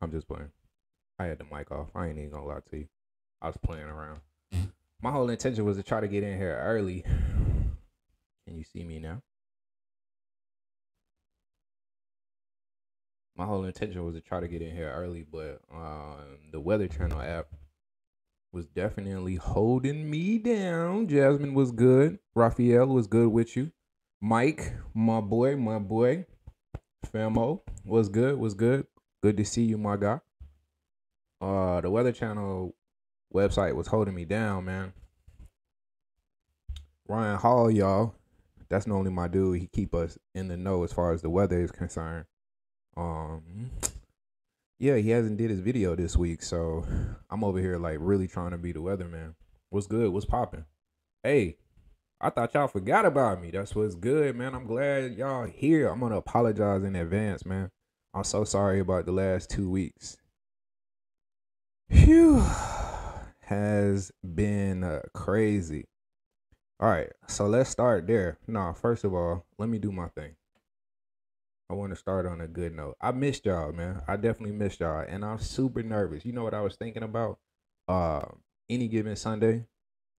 I'm just playing. I had the mic off. I ain't even gonna lie to you. I was playing around. My whole intention was to try to get in here early. Can you see me now? My whole intention was to try to get in here early, but um, the Weather Channel app was definitely holding me down. Jasmine was good. Raphael was good with you. Mike, my boy, my boy. Famo was good, was good. Good to see you, my guy. Uh, the Weather Channel website was holding me down, man. Ryan Hall, y'all. That's normally my dude. He keep us in the know as far as the weather is concerned. Um, yeah, he hasn't did his video this week, so I'm over here like really trying to be the weatherman. What's good? What's popping? Hey, I thought y'all forgot about me. That's what's good, man. I'm glad y'all here. I'm gonna apologize in advance, man. I'm so sorry about the last two weeks. Phew, has been uh, crazy. All right, so let's start there. No, first of all, let me do my thing. I want to start on a good note. I missed y'all, man. I definitely missed y'all, and I'm super nervous. You know what I was thinking about? Uh, any given Sunday,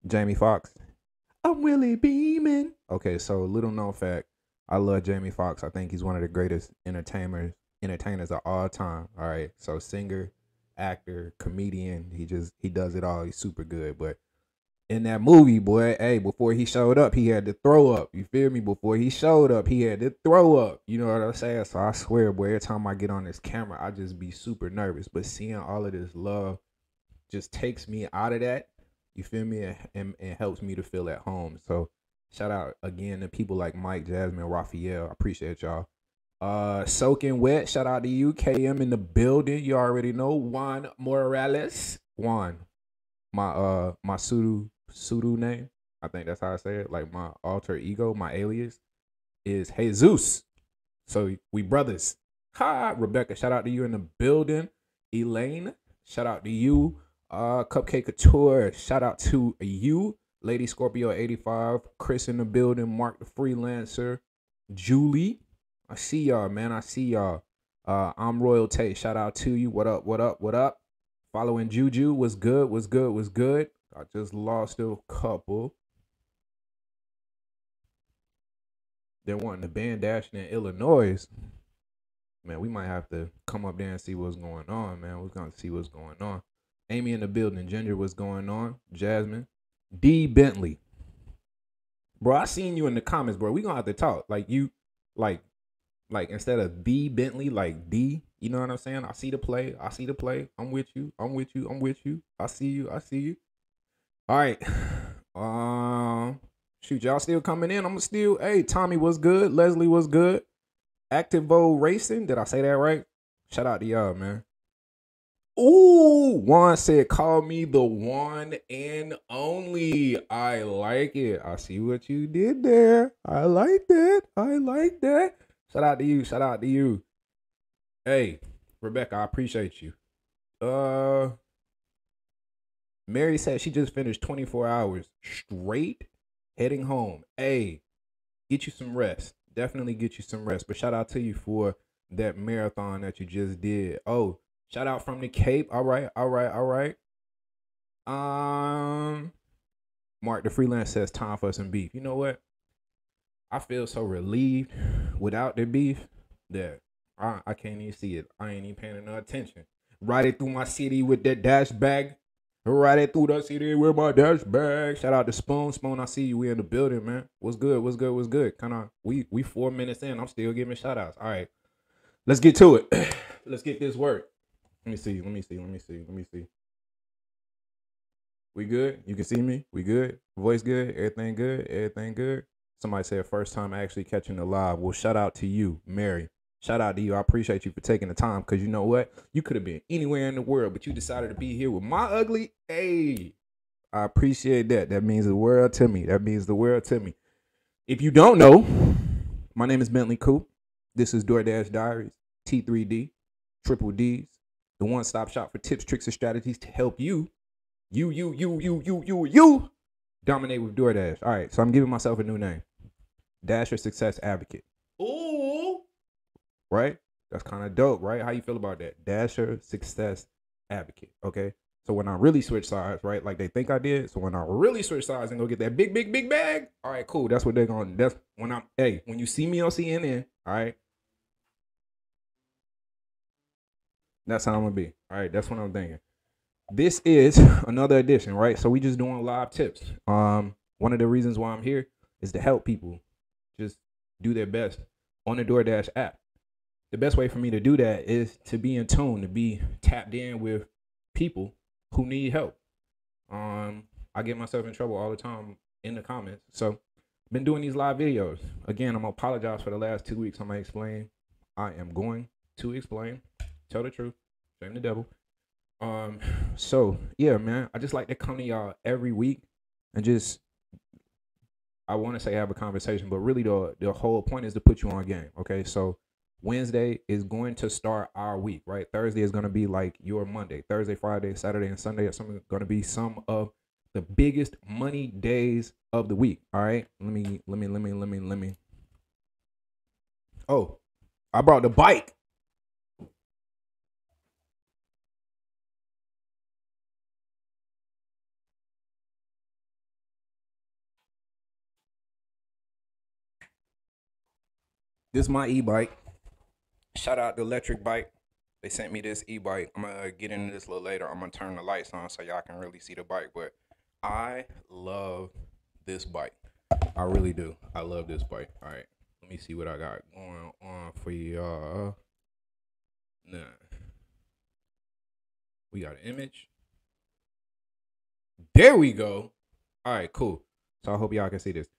Jamie Foxx. I'm Willie Beamen. Okay, so little known fact, I love Jamie Foxx. I think he's one of the greatest entertainers entertainers of all time. All right, so singer, actor, comedian. He just he does it all. He's super good. But in that movie, boy, hey, before he showed up, he had to throw up. You feel me? Before he showed up, he had to throw up. You know what I'm saying? So I swear, boy, every time I get on this camera, I just be super nervous. But seeing all of this love just takes me out of that. You feel me? And, and, helps me to feel at home. So shout out again to people like Mike, Jasmine, Raphael. I appreciate y'all. Uh, soaking wet. Shout out to you, KM in the building. You already know Juan Morales. Juan, my uh my pseudo pseudo name. I think that's how I say it. Like my alter ego, my alias is Jesus. So we brothers. Hi, Rebecca. Shout out to you in the building. Elaine. Shout out to you. Uh, Cupcake Couture. Shout out to you, Lady Scorpio 85. Chris in the building. Mark the freelancer. Julie. I see y'all, man. I see y'all. Uh, I'm Royal Tate. Shout out to you. What up? What up? What up? Following Juju was good. Was good. Was good. I just lost a couple. They're wanting to ban dashing in Illinois. Man, we might have to come up there and see what's going on, man. We're gonna see what's going on. Amy in the building. Ginger, what's going on? Jasmine. D Bentley. Bro, I seen you in the comments, bro. We gonna have to talk. Like you, like, like instead of B Bentley, like D. You know what I'm saying? I see the play. I see the play. I'm with you. I'm with you. I'm with you. I see you. I see you. All right. Um, shoot, y'all still coming in. I'm still. Hey, Tommy was good. Leslie was good. Active Activo Racing. Did I say that right? Shout out to y'all, man. Ooh, Juan said, call me the one and only. I like it. I see what you did there. I like that. I like that. Shout out to you. Shout out to you. Hey, Rebecca, I appreciate you. Uh Mary said she just finished 24 hours straight heading home. Hey, get you some rest. Definitely get you some rest. But shout out to you for that marathon that you just did. Oh, shout out from the Cape. All right, all right, all right. Um, Mark the freelance says time for some beef. You know what? I feel so relieved without the beef that I, I can't even see it. I ain't even paying no attention. Ride it through my city with that dash bag. Ride it through the city with my dash bag. Shout out to Spoon. Spoon, I see you. We in the building, man. What's good? What's good? What's good? Kind of we we four minutes in. I'm still giving shout outs. All right. Let's get to it. Let's get this work. Let me see. Let me see. Let me see. Let me see. We good? You can see me? We good? Voice good? Everything good? Everything good? somebody said first time actually catching the live. Well, shout out to you, Mary. Shout out to you. I appreciate you for taking the time because you know what? You could have been anywhere in the world, but you decided to be here with my ugly. Hey, I appreciate that. That means the world to me. That means the world to me. If you don't know, my name is Bentley Coop. This is DoorDash Diaries, T3D, Triple D's, the one stop shop for tips, tricks, and strategies to help you, you, you, you, you, you, you, you dominate with DoorDash. All right, so I'm giving myself a new name Dasher Success Advocate. Ooh. Right? That's kind of dope, right? How you feel about that? Dasher success advocate. Okay. So when I really switch sides, right, like they think I did. So when I really switch sides and go get that big, big, big bag, all right, cool. That's what they're going. That's when I'm. Hey, when you see me on CNN, all right, that's how I'm gonna be. All right, that's what I'm thinking. This is another edition, right? So we just doing live tips. Um, one of the reasons why I'm here is to help people just do their best on the DoorDash app. The best way for me to do that is to be in tune, to be tapped in with people who need help. Um, I get myself in trouble all the time in the comments. So been doing these live videos. Again, I'm gonna apologize for the last two weeks. I'm gonna explain. I am going to explain. Tell the truth. Shame the devil. Um, so yeah, man. I just like to come to y'all every week and just I want to say have a conversation, but really the the whole point is to put you on game. Okay, so Wednesday is going to start our week, right? Thursday is going to be like your Monday. Thursday, Friday, Saturday, and Sunday are some going to be some of the biggest money days of the week. All right. Let me let me let me let me let me. Oh, I brought the bike. This is my e-bike. Shout out the electric bike. They sent me this e-bike. I'm gonna uh, get into this a little later. I'm gonna turn the lights on so y'all can really see the bike. But I love this bike. I really do. I love this bike. All right. Let me see what I got going on for y'all. Nah. We got an image. There we go. All right, cool. So I hope y'all can see this.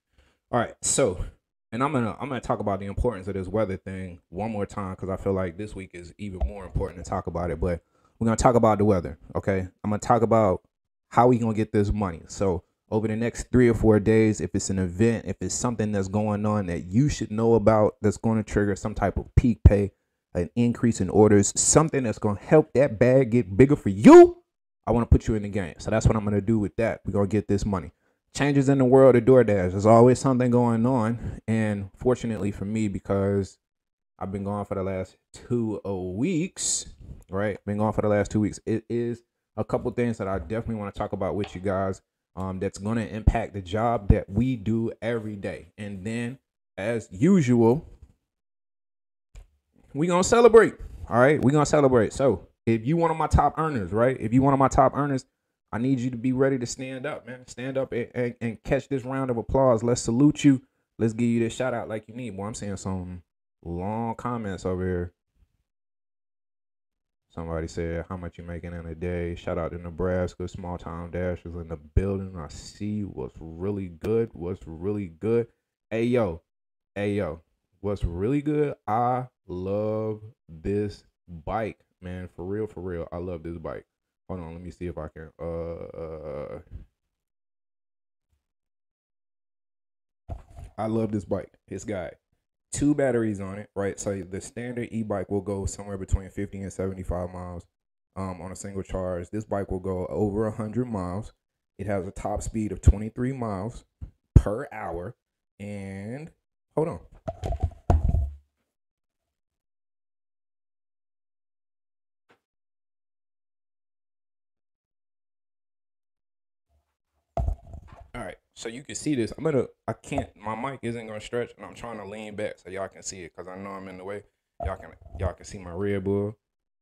All right, so and I'm gonna I'm gonna talk about the importance of this weather thing one more time because I feel like this week is even more important to talk about it. But we're gonna talk about the weather. Okay, I'm gonna talk about how we gonna get this money. So over the next three or four days, if it's an event, if it's something that's going on that you should know about, that's going to trigger some type of peak pay, an increase in orders, something that's gonna help that bag get bigger for you. I want to put you in the game. So that's what I'm gonna do with that. We're gonna get this money changes in the world of DoorDash. There's always something going on. And fortunately for me, because I've been gone for the last two weeks, right? Been gone for the last two weeks. It is a couple things that I definitely want to talk about with you guys. Um, that's going to impact the job that we do every day. And then, as usual, we're gonna celebrate. All right, We're gonna celebrate. So, if you one of my top earners, right? If you one of my top earners, I need you to be ready to stand up, man. Stand up and, and, and, catch this round of applause. Let's salute you. Let's give you this shout out like you need. Boy, I'm seeing some long comments over here. Somebody said, How much you making in a day? Shout out to Nebraska, small town dashers in the building. I see what's really good. What's really good. Hey, yo. Hey, yo. What's really good? I love this bike, man. For real, for real. I love this bike. Hold on, let me see if I can. Uh, uh, I love this bike. It's got two batteries on it, right? So the standard e-bike will go somewhere between 50 and 75 miles um, on a single charge. This bike will go over 100 miles. It has a top speed of 23 miles per hour. And hold on. All right, so you can see this. I'm gonna. I can't. My mic isn't gonna stretch, and I'm trying to lean back so y'all can see it because I know I'm in the way. Y'all can. Y'all can see my Red Bull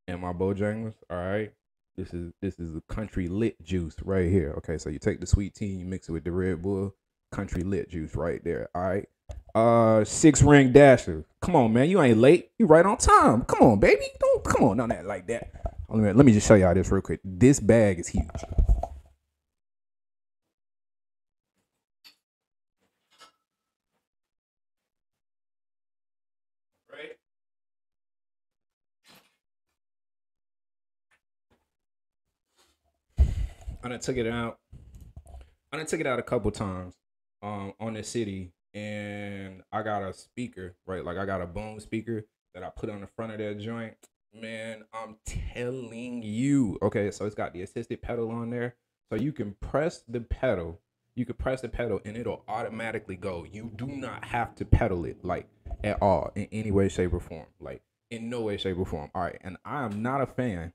and my Bojangles. All right. This is this is the country lit juice right here. Okay, so you take the sweet tea, you mix it with the Red Bull, country lit juice right there. All right. Uh, six ring dasher. Come on, man. You ain't late. You right on time. Come on, baby. Don't come on, none that like that. Let me, let me just show y'all this real quick. This bag is huge. I done took it out. I done took it out a couple times um on the city and I got a speaker, right? Like I got a boom speaker that I put on the front of that joint. Man, I'm telling you. Okay, so it's got the assisted pedal on there. So you can press the pedal. You can press the pedal and it'll automatically go. You do not have to pedal it like at all in any way, shape, or form. Like in no way, shape, or form. All right, and I am not a fan.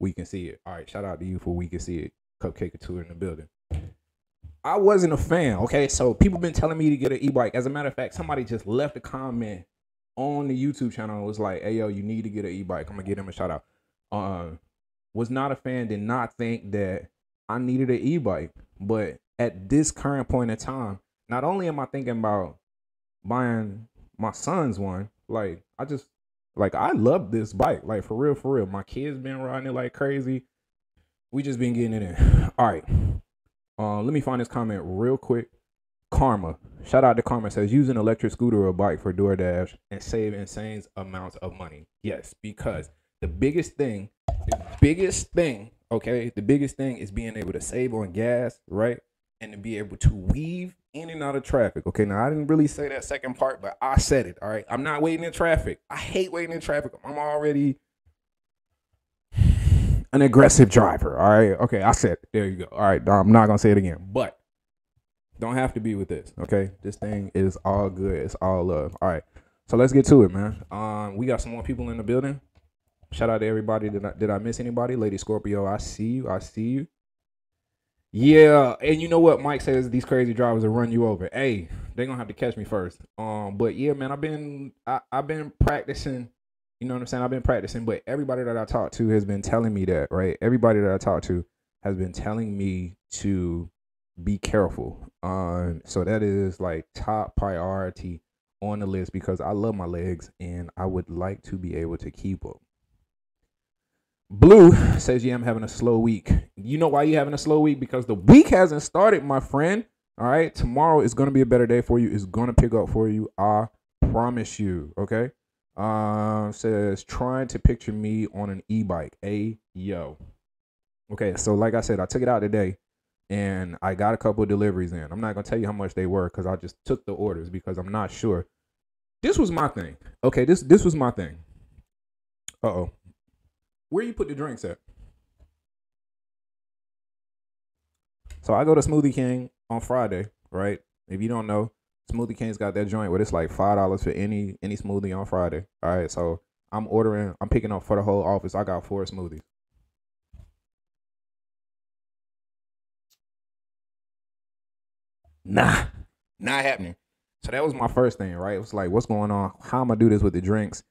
We can see it. All right, shout out to you for we can see it. Cupcake tour in the building. I wasn't a fan. Okay, so people been telling me to get an e-bike. As a matter of fact, somebody just left a comment on the YouTube channel. and was like, "Hey yo, you need to get an e-bike." I'm gonna give them a shout out. Uh, was not a fan. Did not think that I needed an e-bike. But at this current point in time, not only am I thinking about buying my son's one, like I just like I love this bike. Like for real, for real. My kids been riding it like crazy. We just been getting it in. All right. Uh, let me find this comment real quick. Karma. Shout out to Karma says use an electric scooter or bike for DoorDash and save insane amounts of money. Yes, because the biggest thing, the biggest thing, okay, the biggest thing is being able to save on gas, right? And to be able to weave in and out of traffic. Okay, now I didn't really say that second part, but I said it. All right, I'm not waiting in traffic. I hate waiting in traffic. I'm already an aggressive driver. All right, okay, I said it. There you go. All right, I'm not gonna say it again, but don't have to be with this. Okay, this thing is all good. It's all love. All right, so let's get to it, man. Um, we got some more people in the building. Shout out to everybody. Did I, did I miss anybody? Lady Scorpio, I see you. I see you. Yeah, and you know what? Mike says these crazy drivers will run you over. Hey, they're gonna have to catch me first. Um, but yeah, man, I've been I, I've been practicing. You know what I'm saying? I've been practicing, but everybody that I talked to has been telling me that, right? Everybody that I talked to has been telling me to be careful. Um, so that is like top priority on the list because I love my legs and I would like to be able to keep them. Blue says, Yeah, I'm having a slow week. You know why you're having a slow week? Because the week hasn't started, my friend. All right. Tomorrow is going to be a better day for you. It's going to pick up for you. I promise you. Okay. Um, says, Trying to picture me on an e bike. A yo. Okay. So, like I said, I took it out today and I got a couple of deliveries in. I'm not going to tell you how much they were because I just took the orders because I'm not sure. This was my thing. Okay. This, this was my thing. Uh oh. Where you put the drinks at? So I go to Smoothie King on Friday, right? If you don't know, Smoothie King's got that joint where it's like five dollars for any any smoothie on Friday. All right, so I'm ordering, I'm picking up for the whole office. I got four smoothies. Nah, not happening. So that was my first thing, right? It was like, what's going on? How am I do this with the drinks?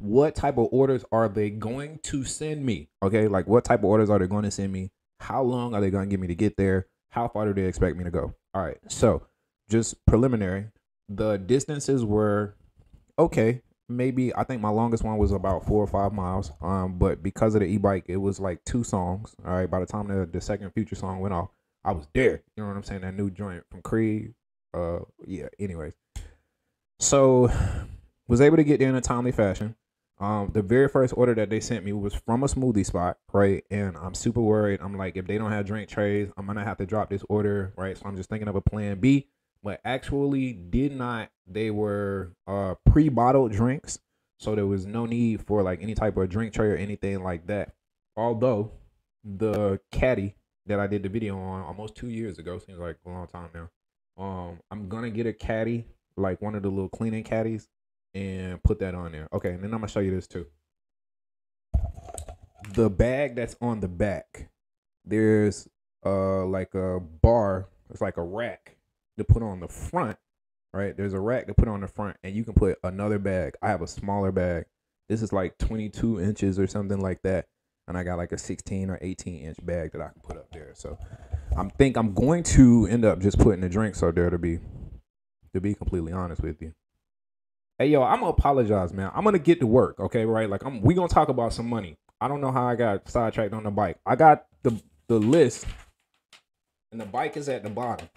What type of orders are they going to send me? Okay, like what type of orders are they going to send me? How long are they going to give me to get there? How far do they expect me to go? All right, so just preliminary, the distances were okay. Maybe I think my longest one was about four or five miles. Um, but because of the e-bike, it was like two songs. All right, by the time the, the second future song went off, I was there. You know what I'm saying? That new joint from Creed. Uh, yeah. Anyways, so was able to get there in a timely fashion. Um, the very first order that they sent me was from a smoothie spot, right? And I'm super worried. I'm like, if they don't have drink trays, I'm gonna have to drop this order, right? So I'm just thinking of a plan B. But actually, did not. They were uh pre-bottled drinks, so there was no need for like any type of drink tray or anything like that. Although the caddy that I did the video on almost two years ago seems like a long time now. Um, I'm gonna get a caddy, like one of the little cleaning caddies and put that on there. Okay, and then I'm gonna show you this too. The bag that's on the back, there's uh like a bar, it's like a rack to put on the front, right? There's a rack to put on the front, and you can put another bag. I have a smaller bag. This is like 22 inches or something like that, and I got like a 16 or 18 inch bag that I can put up there. So I'm think I'm going to end up just putting the drinks up there to be to be completely honest with you. Hey yo, I'm gonna apologize, man. I'm gonna get to work, okay, right? Like I'm we gonna talk about some money. I don't know how I got sidetracked on the bike. I got the the list and the bike is at the bottom.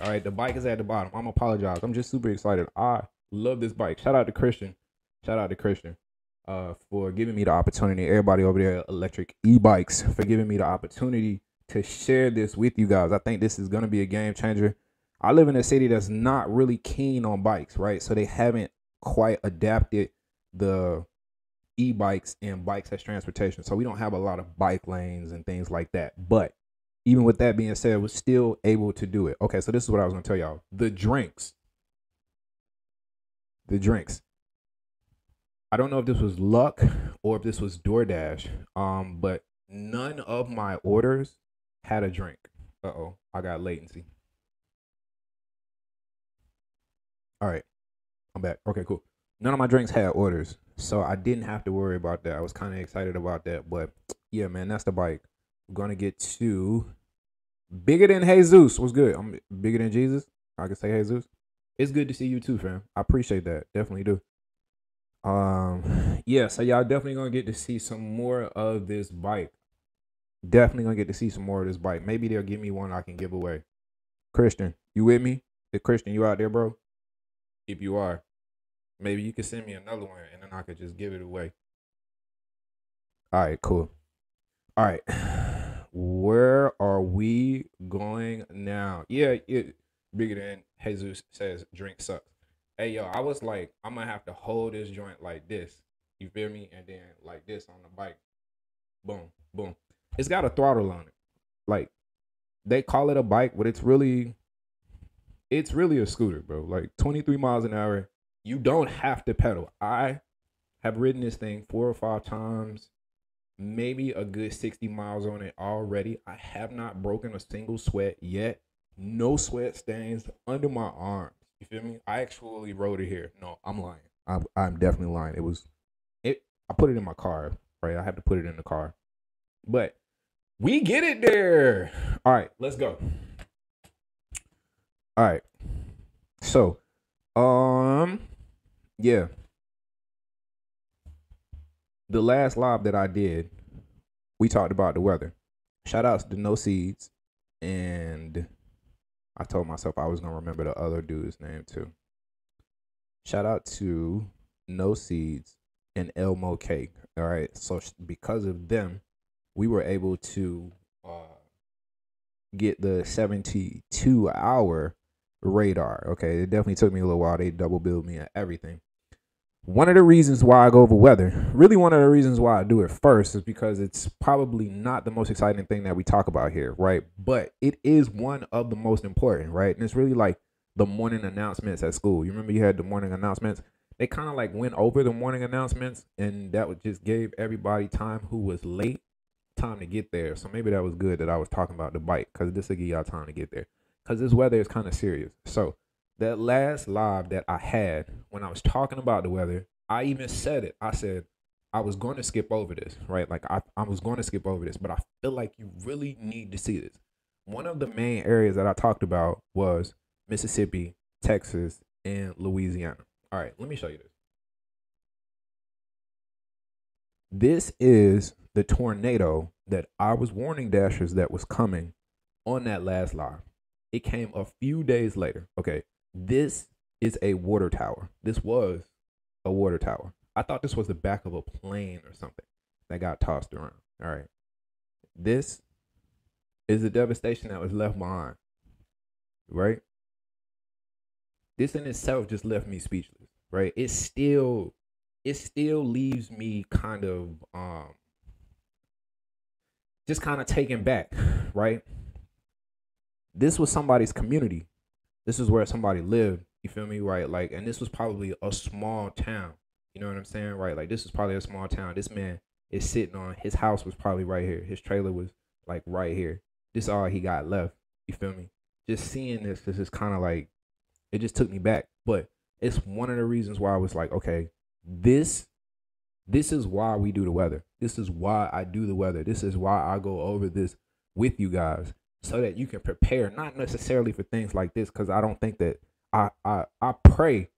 All right, the bike is at the bottom. I'm apologize. I'm just super excited. I love this bike. Shout out to Christian. Shout out to Christian uh, for giving me the opportunity. Everybody over there, electric e-bikes, for giving me the opportunity to share this with you guys. I think this is gonna be a game changer. I live in a city that's not really keen on bikes, right? So they haven't quite adapted the e-bikes and bikes as transportation. So we don't have a lot of bike lanes and things like that. But even with that being said, we're still able to do it. Okay, so this is what I was gonna tell y'all. The drinks. The drinks. I don't know if this was luck or if this was DoorDash. Um, but none of my orders had a drink. Uh oh, I got latency. All right, I'm back. Okay, cool. None of my drinks had orders, so I didn't have to worry about that. I was kind of excited about that, but yeah, man, that's the bike. We're gonna get to bigger than Jesus. What's good? I'm bigger than Jesus. I can say Jesus. It's good to see you too, fam. I appreciate that. Definitely do. Um, yeah, so y'all definitely gonna get to see some more of this bike. Definitely gonna get to see some more of this bike. Maybe they'll give me one I can give away. Christian, you with me? Hey, Christian, you out there, bro? If you are, maybe you can send me another one and then I could just give it away. All right, cool. All right. Where are we going now? Yeah, it bigger than Jesus says drink sucks. Hey yo, I was like, I'm gonna have to hold this joint like this. You feel me? And then like this on the bike. Boom, boom. It's got a throttle on it. Like they call it a bike, but it's really it's really a scooter, bro. Like 23 miles an hour. You don't have to pedal. I have ridden this thing four or five times, maybe a good 60 miles on it already. I have not broken a single sweat yet. No sweat stains under my arms. You feel me? I actually rode it here. No, I'm lying. I'm, I'm definitely lying. It was it. I put it in my car. Right. I have to put it in the car. But we get it there. All right, let's go. All right. So, um, yeah. The last live that I did, we talked about the weather. Shout outs to No Seeds. And I told myself I was going to remember the other dude's name too. Shout out to No Seeds and Elmo Cake. All right. So, because of them, we were able to uh, get the 72 hour radar. Okay, it definitely took me a little while. They double billed me and everything. One of the reasons why I go over weather, really one of the reasons why I do it first is because it's probably not the most exciting thing that we talk about here, right? But it is one of the most important, right? And it's really like the morning announcements at school. You remember you had the morning announcements? They kind of like went over the morning announcements and that would just gave everybody time who was late time to get there. So maybe that was good that I was talking about the bike because this will give y'all time to get there. Because this weather is kind of serious. So that last live that I had when I was talking about the weather, I even said it. I said I was going to skip over this, right? Like I, I was going to skip over this, but I feel like you really need to see this. One of the main areas that I talked about was Mississippi, Texas, and Louisiana. All right, let me show you this. This is the tornado that I was warning Dashers that was coming on that last live. It came a few days later. Okay, this is a water tower. This was a water tower. I thought this was the back of a plane or something that got tossed around. All right. This is the devastation that was left behind. Right? This in itself just left me speechless. Right? It still it still leaves me kind of um just kind of taken back, right? This was somebody's community. This is where somebody lived. You feel me? Right? Like, and this was probably a small town. You know what I'm saying? Right? Like, this is probably a small town. This man is sitting on his house was probably right here. His trailer was like right here. This all he got left. You feel me? Just seeing this, this is kind of like it just took me back. But it's one of the reasons why I was like, okay, this this is why we do the weather. This is why I do the weather. This is why I go over this with you guys so that you can prepare, not necessarily for things like this, because I don't think that I, I I pray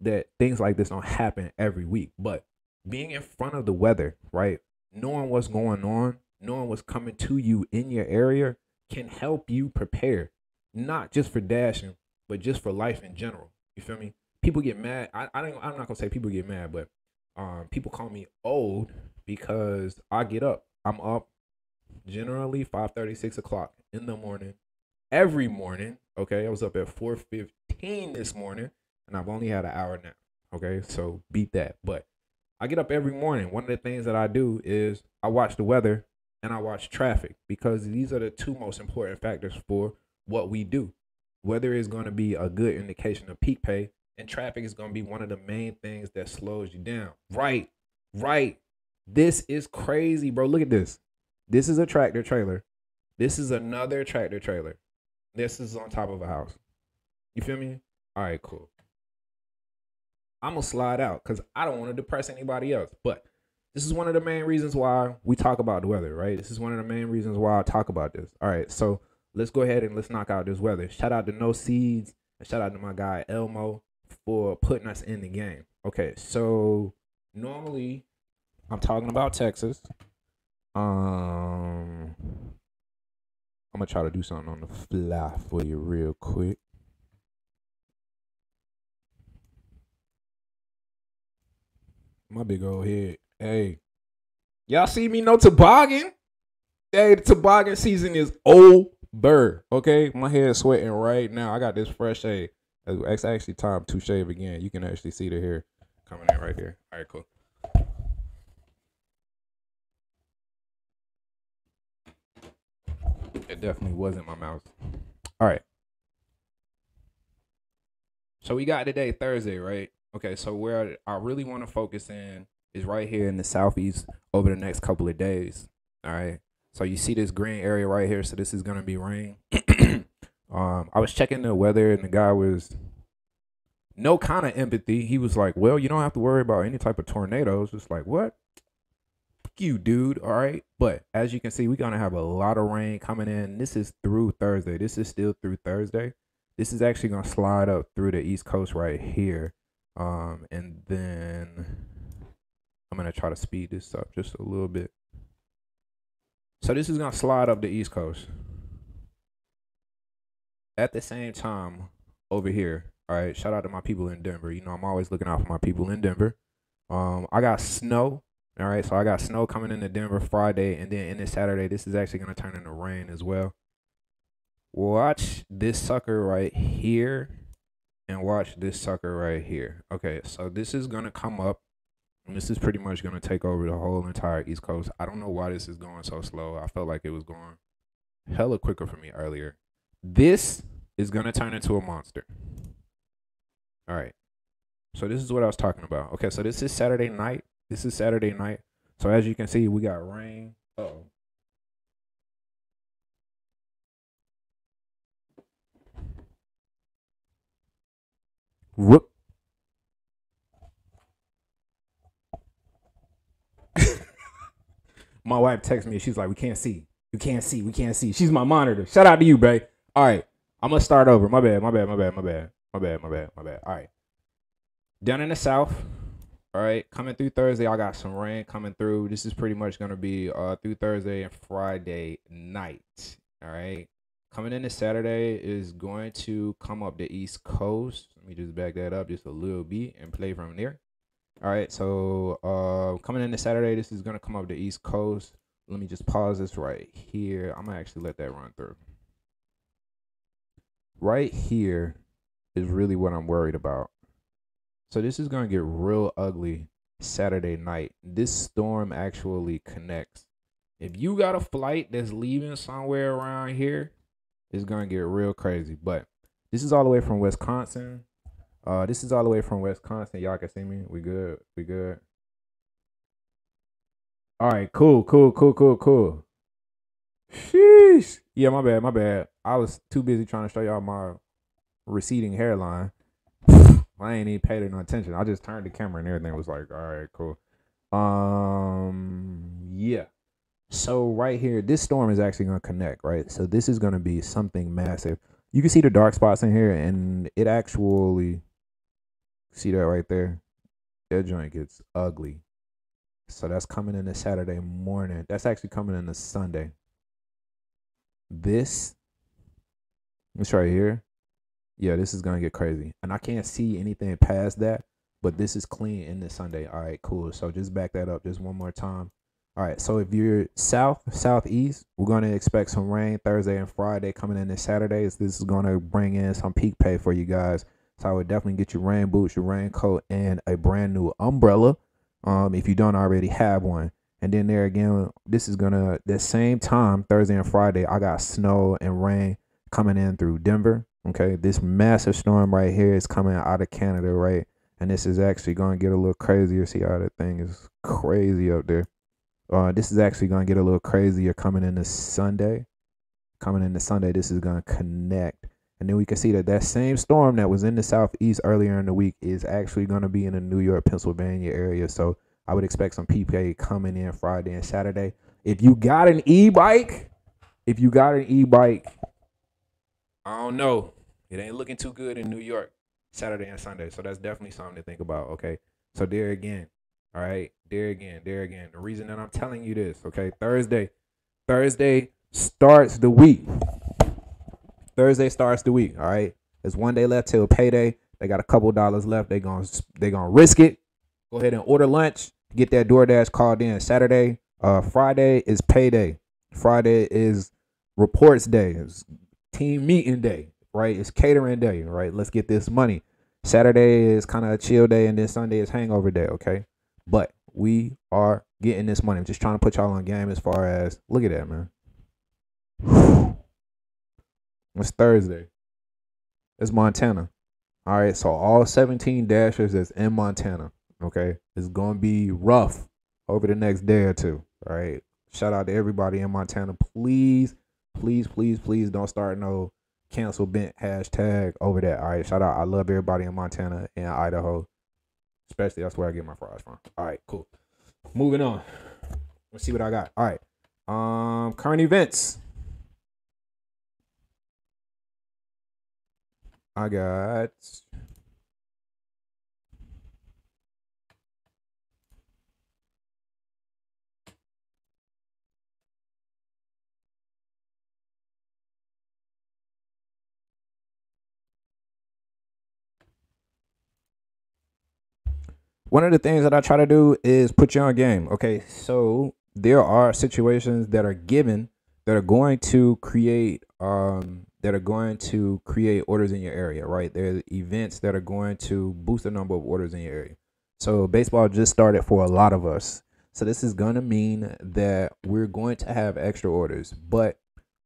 that things like this don't happen every week. But being in front of the weather, right? Knowing what's going on, knowing what's coming to you in your area can help you prepare, not just for dashing, but just for life in general. You feel me? People get mad. I, I don't, I'm not gonna say people get mad, but um, people call me old because I get up. I'm up generally 5 6 o'clock in the morning every morning. Okay. I was up at 4.15 this morning and I've only had an hour now. Okay. So beat that. But I get up every morning. One of the things that I do is I watch the weather and I watch traffic because these are the two most important factors for what we do. Whether it's going to be a good indication of peak pay and traffic is going to be one of the main things that slows you down. Right, right. This is crazy, bro. Look at this. This is a tractor trailer. This is another tractor trailer. This is on top of a house. You feel me? All right, cool. I'm gonna slide out because I don't want to depress anybody else. But this is one of the main reasons why we talk about the weather, right? This is one of the main reasons why I talk about this. All right, so let's go ahead and let's knock out this weather. Shout out to No Seeds and shout out to my guy Elmo for putting us in the game. Okay, so normally I'm talking about Texas. Um, I'm gonna try to do something on the fly for you real quick. My big old head. Hey, y'all see me no toboggan? Hey, the toboggan season is over. Okay, my is sweating right now. I got this fresh shave. It's actually time to shave again. You can actually see the hair coming in right here. All right, cool. It definitely wasn't my mouth. All right. So we got today Thursday, right? Okay, so where I really want to focus in is right here in the southeast over the next couple of days. All right. So you see this green area right here. So this is gonna be rain. um, I was checking the weather and the guy was no kind of empathy. He was like, "Well, you don't have to worry about any type of tornadoes." Just like what? You, dude. All right. But as you can see, we're gonna have a lot of rain coming in. This is through Thursday. This is still through Thursday. This is actually gonna slide up through the East Coast right here. Um, and then I'm gonna try to speed this up just a little bit. So this is gonna slide up the East Coast. At the same time, over here, all right. Shout out to my people in Denver. You know, I'm always looking out for my people in Denver. Um, I got snow. All right, so I got snow coming into Denver Friday, and then in this Saturday, this is actually gonna turn into rain as well. Watch this sucker right here, and watch this sucker right here. Okay, so this is gonna come up and this is pretty much going to take over the whole entire East Coast. I don't know why this is going so slow. I felt like it was going hella quicker for me earlier. This is going to turn into a monster. All right. So this is what I was talking about. Okay, so this is Saturday night. This is Saturday night. So as you can see, we got rain. oh. Whoop. my wife texts me. She's like, "We can't see. We can't see. We can't see." She's my monitor. Shout out to you, babe. All right, I'm gonna start over. My bad. My bad. My bad. My bad. My bad. My bad. My bad. All right. Down in the south. All right, coming through Thursday, I got some rain coming through. This is pretty much gonna be uh through Thursday and Friday night. All right. Coming into Saturday is going to come up the East Coast. Let me just back that up just a little bit and play from there. All right, so uh, coming into Saturday, this is gonna come up the East Coast. Let me just pause this right here. I'm gonna actually let that run through. Right here is really what I'm worried about. So this is gonna get real ugly Saturday night. This storm actually connects. If you got a flight that's leaving somewhere around here, it's gonna get real crazy. But this is all the way from Wisconsin uh, this is all the way from Wisconsin. Y'all can see me. We good. We good. All right. Cool. Cool. Cool. Cool. Cool. Sheesh. Yeah, my bad. My bad. I was too busy trying to show y'all my receding hairline. I ain't even paid it no attention. I just turned the camera and everything was like, all right, cool. Um, yeah. So right here, this storm is actually gonna connect, right? So this is gonna be something massive. You can see the dark spots in here, and it actually See that right there? That joint gets ugly. So that's coming in the Saturday morning. That's actually coming in the Sunday. This, this right here, yeah, this is gonna get crazy. And I can't see anything past that, but this is clean in the Sunday. All right, cool. So just back that up just one more time. All right, so if you're south, southeast, we're gonna expect some rain Thursday and Friday coming in this Saturday. This is gonna bring in some peak pay for you guys so I would definitely get your rain boots, your raincoat, and a brand new umbrella. Um, if you don't already have one. And then there again, this is gonna the same time Thursday and Friday. I got snow and rain coming in through Denver. Okay, this massive storm right here is coming out of Canada, right? And this is actually going to get a little crazier. See how that thing is crazy up there. Uh, this is actually going to get a little crazier coming into Sunday. Coming into Sunday, this is going to connect. And then we can see that that same storm that was in the southeast earlier in the week is actually going to be in the New York, Pennsylvania area. So I would expect some PPA coming in Friday and Saturday. If you got an e-bike, if you got an e-bike, I don't know. It ain't looking too good in New York Saturday and Sunday. So that's definitely something to think about. Okay. So there again. All right. There again. There again. The reason that I'm telling you this, okay, Thursday. Thursday starts the week. Thursday starts the week. All right. There's one day left till payday. They got a couple dollars left. They gonna they gonna risk it. Go ahead and order lunch. Get that DoorDash called in. Saturday, uh, Friday is payday. Friday is reports day. It's team meeting day. Right. It's catering day. Right. Let's get this money. Saturday is kind of a chill day, and then Sunday is hangover day. Okay. But we are getting this money. I'm just trying to put y'all on game as far as look at that, man. It's Thursday. It's Montana. All right, so all 17 dashers that's in Montana, okay, it's gonna be rough over the next day or two. All right. Shout out to everybody in Montana. Please, please, please, please don't start no cancel bent hashtag over that. All right. Shout out. I love everybody in Montana and Idaho. Especially that's where I get my fries from. All right, cool. Moving on. Let's see what I got. All right. Um, current events. I got one of the things that I try to do is put you on game. Okay, so there are situations that are given that are going to create um that are going to create orders in your area, right? There's events that are going to boost the number of orders in your area. So baseball just started for a lot of us. So this is gonna mean that we're going to have extra orders, but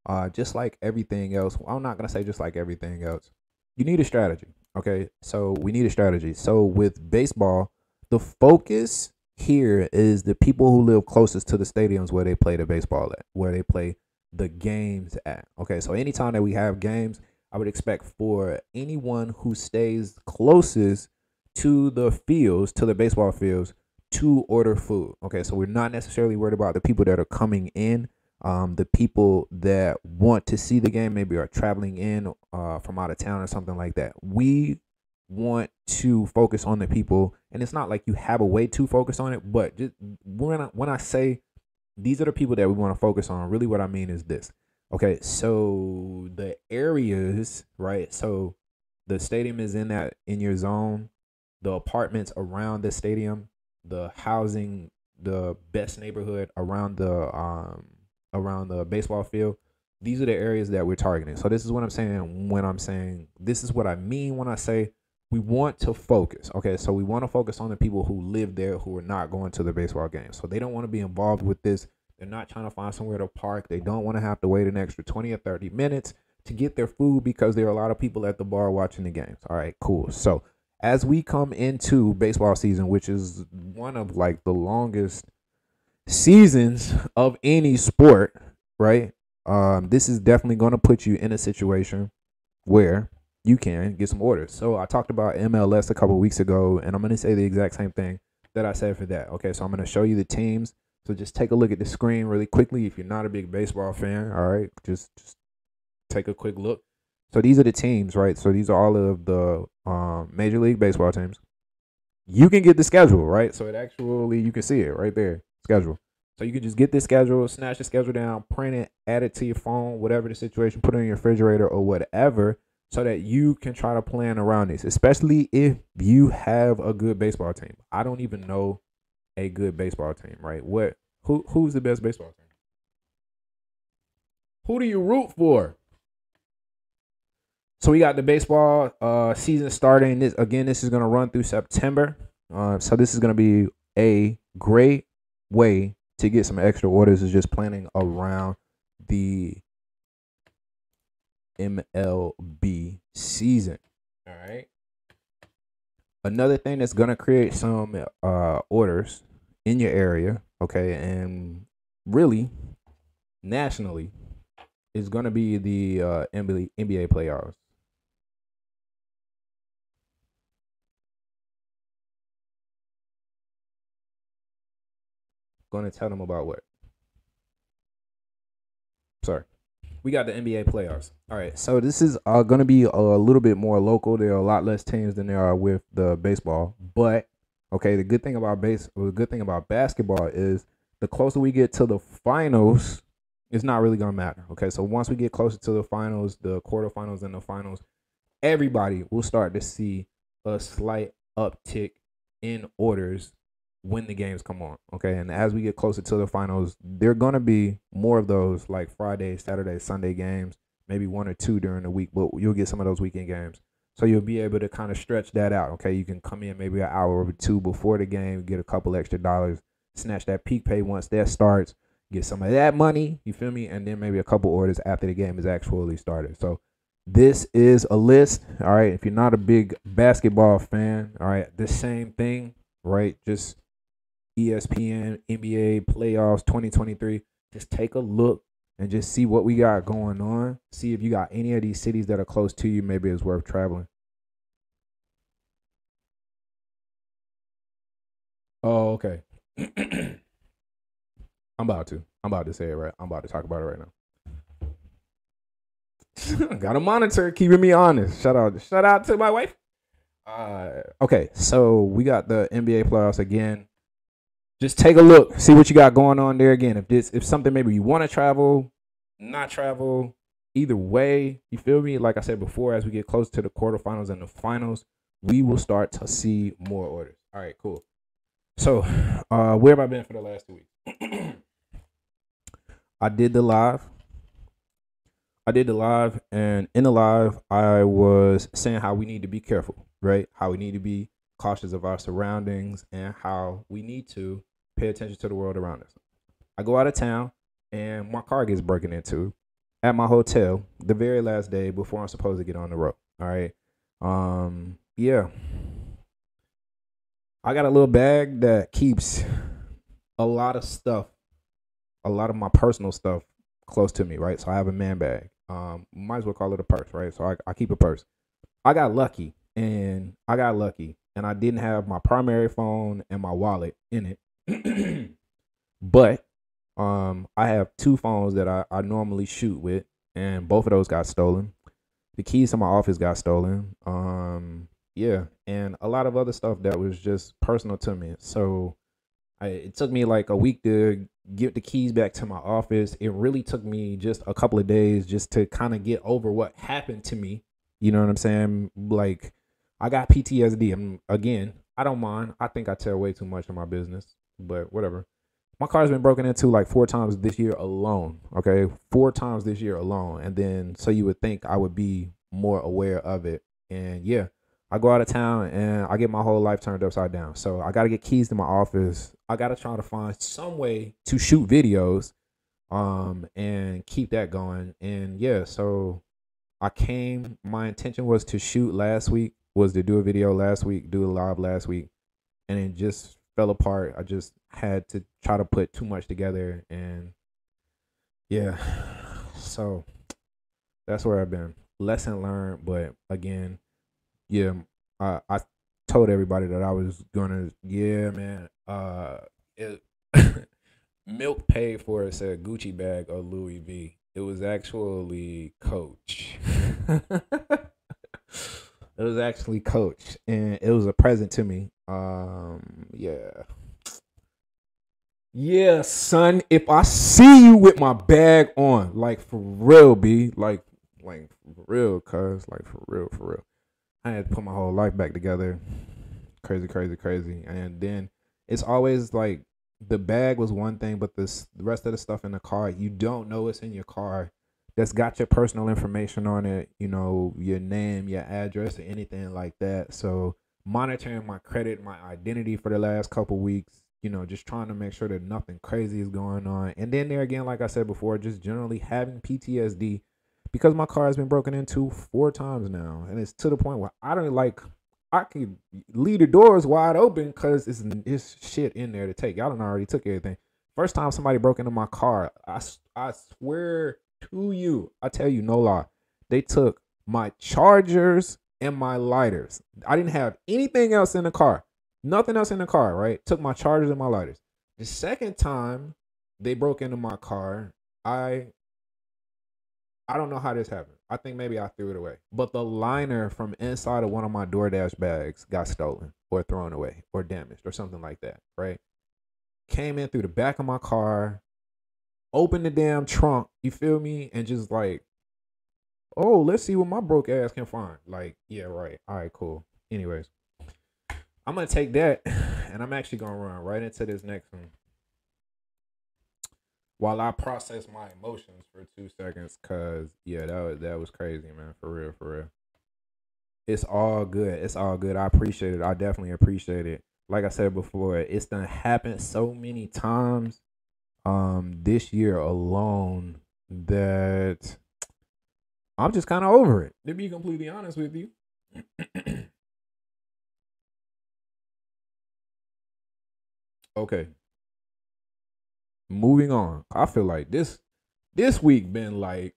uh, just like everything else, I'm not gonna say just like everything else. You need a strategy. Okay, so we need a strategy. So with baseball, the focus here is the people who live closest to the stadiums where they play the baseball at, where they play the games at. Okay, so anytime that we have games, I would expect for anyone who stays closest to the fields, to the baseball fields, to order food. Okay, so we're not necessarily worried about the people that are coming in. Um, the people that want to see the game maybe are traveling in uh, from out of town or something like that. We want to focus on the people. And it's not like you have a way to focus on it but just when I, when I say these are the people that we want to focus on really what I mean is this. Okay so the areas right so the stadium is in that in your zone. The apartments around the stadium the housing the best neighborhood around the um around the baseball field these are the areas that we're targeting. So this is what i'm saying when i'm saying this is what i mean when i say we want to focus. Okay, so we want to focus on the people who live there who are not going to the baseball game. So they don't want to be involved with this. They're not trying to find somewhere to park. They don't want to have to wait an extra 20 or 30 minutes to get their food because there are a lot of people at the bar watching the games. All right, cool. So as we come into baseball season, which is one of like the longest seasons of any sport, right? Um, this is definitely going to put you in a situation where you can get some orders. So I talked about MLS a couple weeks ago, and I'm going to say the exact same thing that I said for that. Okay, so I'm going to show you the teams. So just take a look at the screen really quickly. If you're not a big baseball fan, all right, just just take a quick look. So these are the teams, right? So these are all of the um, Major League Baseball teams. You can get the schedule, right? So it actually you can see it right there, schedule. So you can just get this schedule, snatch the schedule down, print it, add it to your phone, whatever the situation, put it in your refrigerator or whatever so that you can try to plan around this, especially if you have a good baseball team. I don't even know a good baseball team, right? What who who's the best baseball team? Who do you root for? So we got the baseball uh, season starting. This again, this is gonna run through September. Uh, so this is gonna be a great way to get some extra orders. Is just planning around the MLB season. All right. Another thing that's gonna create some uh, orders in your area, okay, and really nationally, is gonna be the uh, NBA NBA playoffs. Going to tell them about what? Sorry. We got the NBA playoffs. All right. So this is uh, going to be a little bit more local. There are a lot less teams than there are with the baseball. But okay, the good thing about base, the good thing about basketball is the closer we get to the finals, it's not really gonna matter. Okay, so once we get closer to the finals, the quarterfinals and the finals, everybody will start to see a slight uptick in orders when the games come on. Okay. And as we get closer to the finals, there are going to be more of those like Friday, Saturday, Sunday games, maybe one or two during the week, but you'll get some of those weekend games. So you'll be able to kind of stretch that out. Okay. You can come in maybe an hour or two before the game, get a couple extra dollars, snatch that peak pay once that starts, get some of that money. You feel me? And then maybe a couple orders after the game is actually started. So this is a list. All right. If you're not a big basketball fan, all right, the same thing, right? Just ESPN NBA playoffs 2023. Just take a look and just see what we got going on. See if you got any of these cities that are close to you. Maybe it's worth traveling. Oh, okay. I'm about to. I'm about to say it right. I'm about to talk about it right now. I got a monitor keeping me honest. Shout out, shout out to my wife. Uh, okay, so we got the NBA playoffs again just take a look, see what you got going on there again. If this if something maybe you want to travel, not travel, either way, you feel me? Like I said before, as we get close to the quarterfinals and the finals, we will start to see more orders. All right, cool. So, uh, where have I been for the last two weeks? I did the live. I did the live, and in the live, I was saying how we need to be careful, right? How we need to be cautious of our surroundings and how we need to pay attention to the world around us. I go out of town and my car gets broken into at my hotel the very last day before I'm supposed to get on the road. All right. Um, yeah. I got a little bag that keeps a lot of stuff, a lot of my personal stuff close to me, right? So I have a man bag. Um, might as well call it a purse, right? So I, I keep a purse. I got lucky and I got lucky and I didn't have my primary phone and my wallet in it. but um, I have two phones that I, I normally shoot with, and both of those got stolen. The keys to my office got stolen. Um, yeah, and a lot of other stuff that was just personal to me. So I, it took me like a week to get the keys back to my office. It really took me just a couple of days just to kind of get over what happened to me. You know what I'm saying? Like I got PTSD. I'm again, I don't mind. I think I tell way too much of my business but whatever. My car's been broken into like four times this year alone. Okay, four times this year alone, and then so you would think I would be more aware of it. And yeah, I go out of town and I get my whole life turned upside down. So I got to get keys to my office. I got to try to find some way to shoot videos um and keep that going. And yeah, so I came my intention was to shoot last week, was to do a video last week, do a live last week, and then just fell apart. I just had to try to put too much together and yeah. So that's where I've been. Lesson learned, but again, yeah, I I told everybody that I was gonna yeah, man. Uh it, milk paid for it said Gucci bag or Louis V. It was actually Coach. it was actually Coach, and it was a present to me. Um, yeah. Yeah, son. If I see you with my bag on, like for real, B, like, like for real, cuz, like for real, for real. I had to put my whole life back together. Crazy, crazy, crazy. And then it's always like the bag was one thing, but this the rest of the stuff in the car, you don't know it's in your car. That's got your personal information on it, you know, your name, your address, or anything like that. So monitoring my credit, my identity for the last couple weeks. You know, just trying to make sure that nothing crazy is going on. And then there again, like I said before, just generally having PTSD because my car has been broken into four times now, and it's to the point where I don't like. I can leave the doors wide open because it's, it's shit in there to take. Y'all done already took everything. First time somebody broke into my car, I, I swear to you, I tell you no lie, they took my chargers and my lighters. I didn't have anything else in the car. Nothing else in the car, right? Took my chargers and my lighters. The second time they broke into my car, I I don't know how this happened. I think maybe I threw it away. But the liner from inside of one of my DoorDash bags got stolen or thrown away or damaged or something like that, right? Came in through the back of my car, opened the damn trunk, you feel me? And just like, oh, let's see what my broke ass can find. Like, yeah, right. All right, cool. Anyways, I'm gonna take that and I'm actually gonna run right into this next one while I process my emotions for two seconds, cause yeah, that was that was crazy, man. For real, for real. It's all good. It's all good. I appreciate it. I definitely appreciate it. Like I said before, it's done happened so many times um this year alone that I'm just kind of over it. To be completely honest with you. okay, moving on. I feel like this this week been like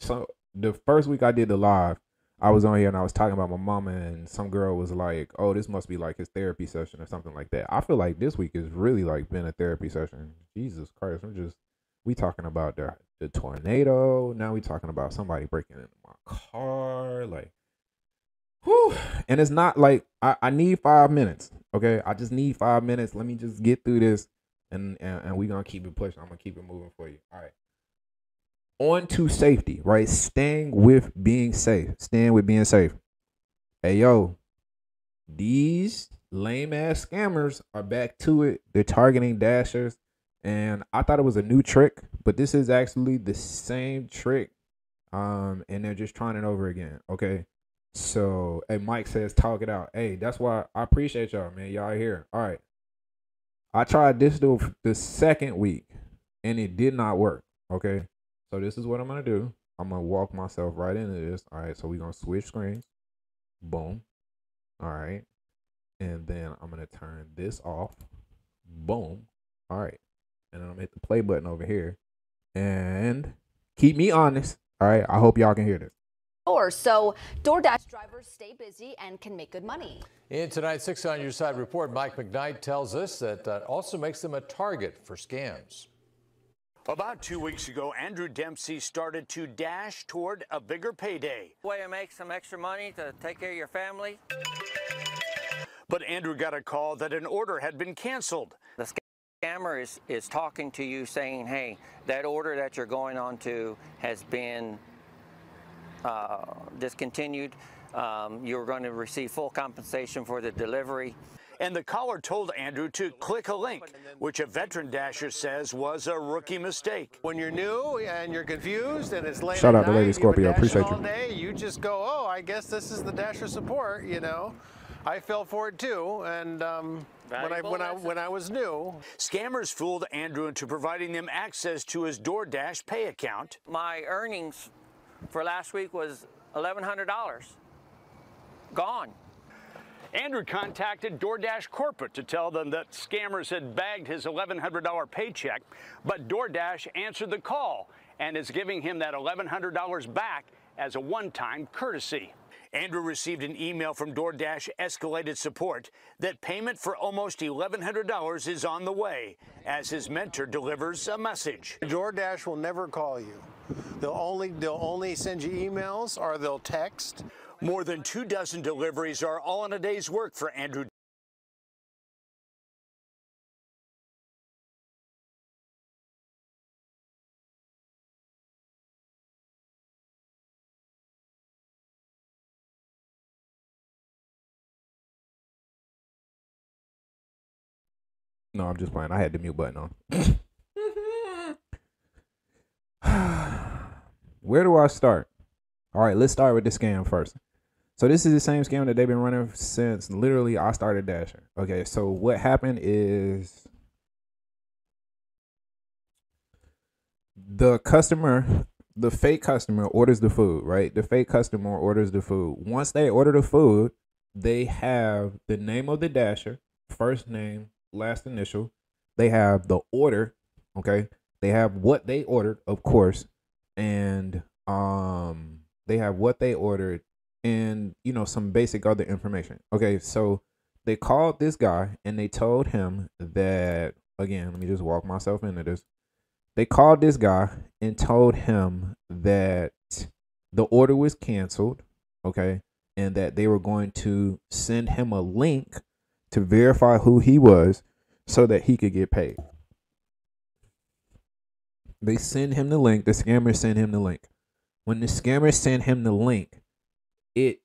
so the first week I did the live, I was on here and I was talking about my mama and some girl was like, "Oh, this must be like his therapy session or something like that." I feel like this week is really like been a therapy session. Jesus Christ, I'm just we talking about the the tornado. Now we talking about somebody breaking into my car, like Whew. And it's not like I, I need five minutes. Okay. I just need five minutes. Let me just get through this and and, and we're gonna keep it pushing. I'm gonna keep it moving for you. All right. On to safety, right? Staying with being safe. Staying with being safe. Hey yo, these lame ass scammers are back to it. They're targeting dashers. And I thought it was a new trick, but this is actually the same trick. Um, and they're just trying it over again. Okay. So, hey, Mike says, talk it out. Hey, that's why I appreciate y'all, man. Y'all here. All right. I tried this the, the second week and it did not work. Okay. So this is what I'm gonna do. I'm gonna walk myself right into this. All right. So we're gonna switch screens. Boom. All right. And then I'm gonna turn this off. Boom. All right. And then I'm gonna hit the play button over here. And keep me honest. All right. I hope y'all can hear this or so DoorDash drivers stay busy and can make good money. In tonight's Six on Your Side report, Mike McKnight tells us that that also makes them a target for scams. About two weeks ago, Andrew Dempsey started to dash toward a bigger payday. Way to make some extra money to take care of your family. But Andrew got a call that an order had been canceled. The scammer is, is talking to you saying, hey, that order that you're going on to has been uh, discontinued. Um, you're going to receive full compensation for the delivery. And the caller told Andrew to click a link, which a veteran dasher says was a rookie mistake. When you're new and you're confused and it's late Shout out to Lady Scorpio. Appreciate all you. Day, you just go, oh, I guess this is the dasher support, you know. I fell for it too, and um, when I when I when I was new, scammers fooled Andrew into providing them access to his DoorDash pay account. My earnings for last week was $1,100. Gone. Andrew contacted DoorDash corporate to tell them that scammers had bagged his $1,100 paycheck, but DoorDash answered the call and is giving him that $1,100 back as a one-time courtesy. Andrew received an email from DoorDash escalated support that payment for almost $1,100 is on the way as his mentor delivers a message. DoorDash will never call you. They'll only they'll only send you emails or they'll text. More than two dozen deliveries are all in a day's work for Andrew No, I'm just playing. I had the mute button on. Where do I start? All right, let's start with the scam first. So this is the same scam that they've been running since literally I started dashing. Okay, so what happened is the customer the fake customer orders the food, right? The fake customer orders the food. Once they order the food, they have the name of the dasher, first name, last initial. They have the order, okay? They have what they ordered, of course, and um they have what they ordered and you know some basic other information. Okay, so they called this guy and they told him that again, let me just walk myself into this. They called this guy and told him that the order was canceled, okay, and that they were going to send him a link to verify who he was so that he could get paid. They send him the link, the scammer sent him the link. When the scammer sent him the link, it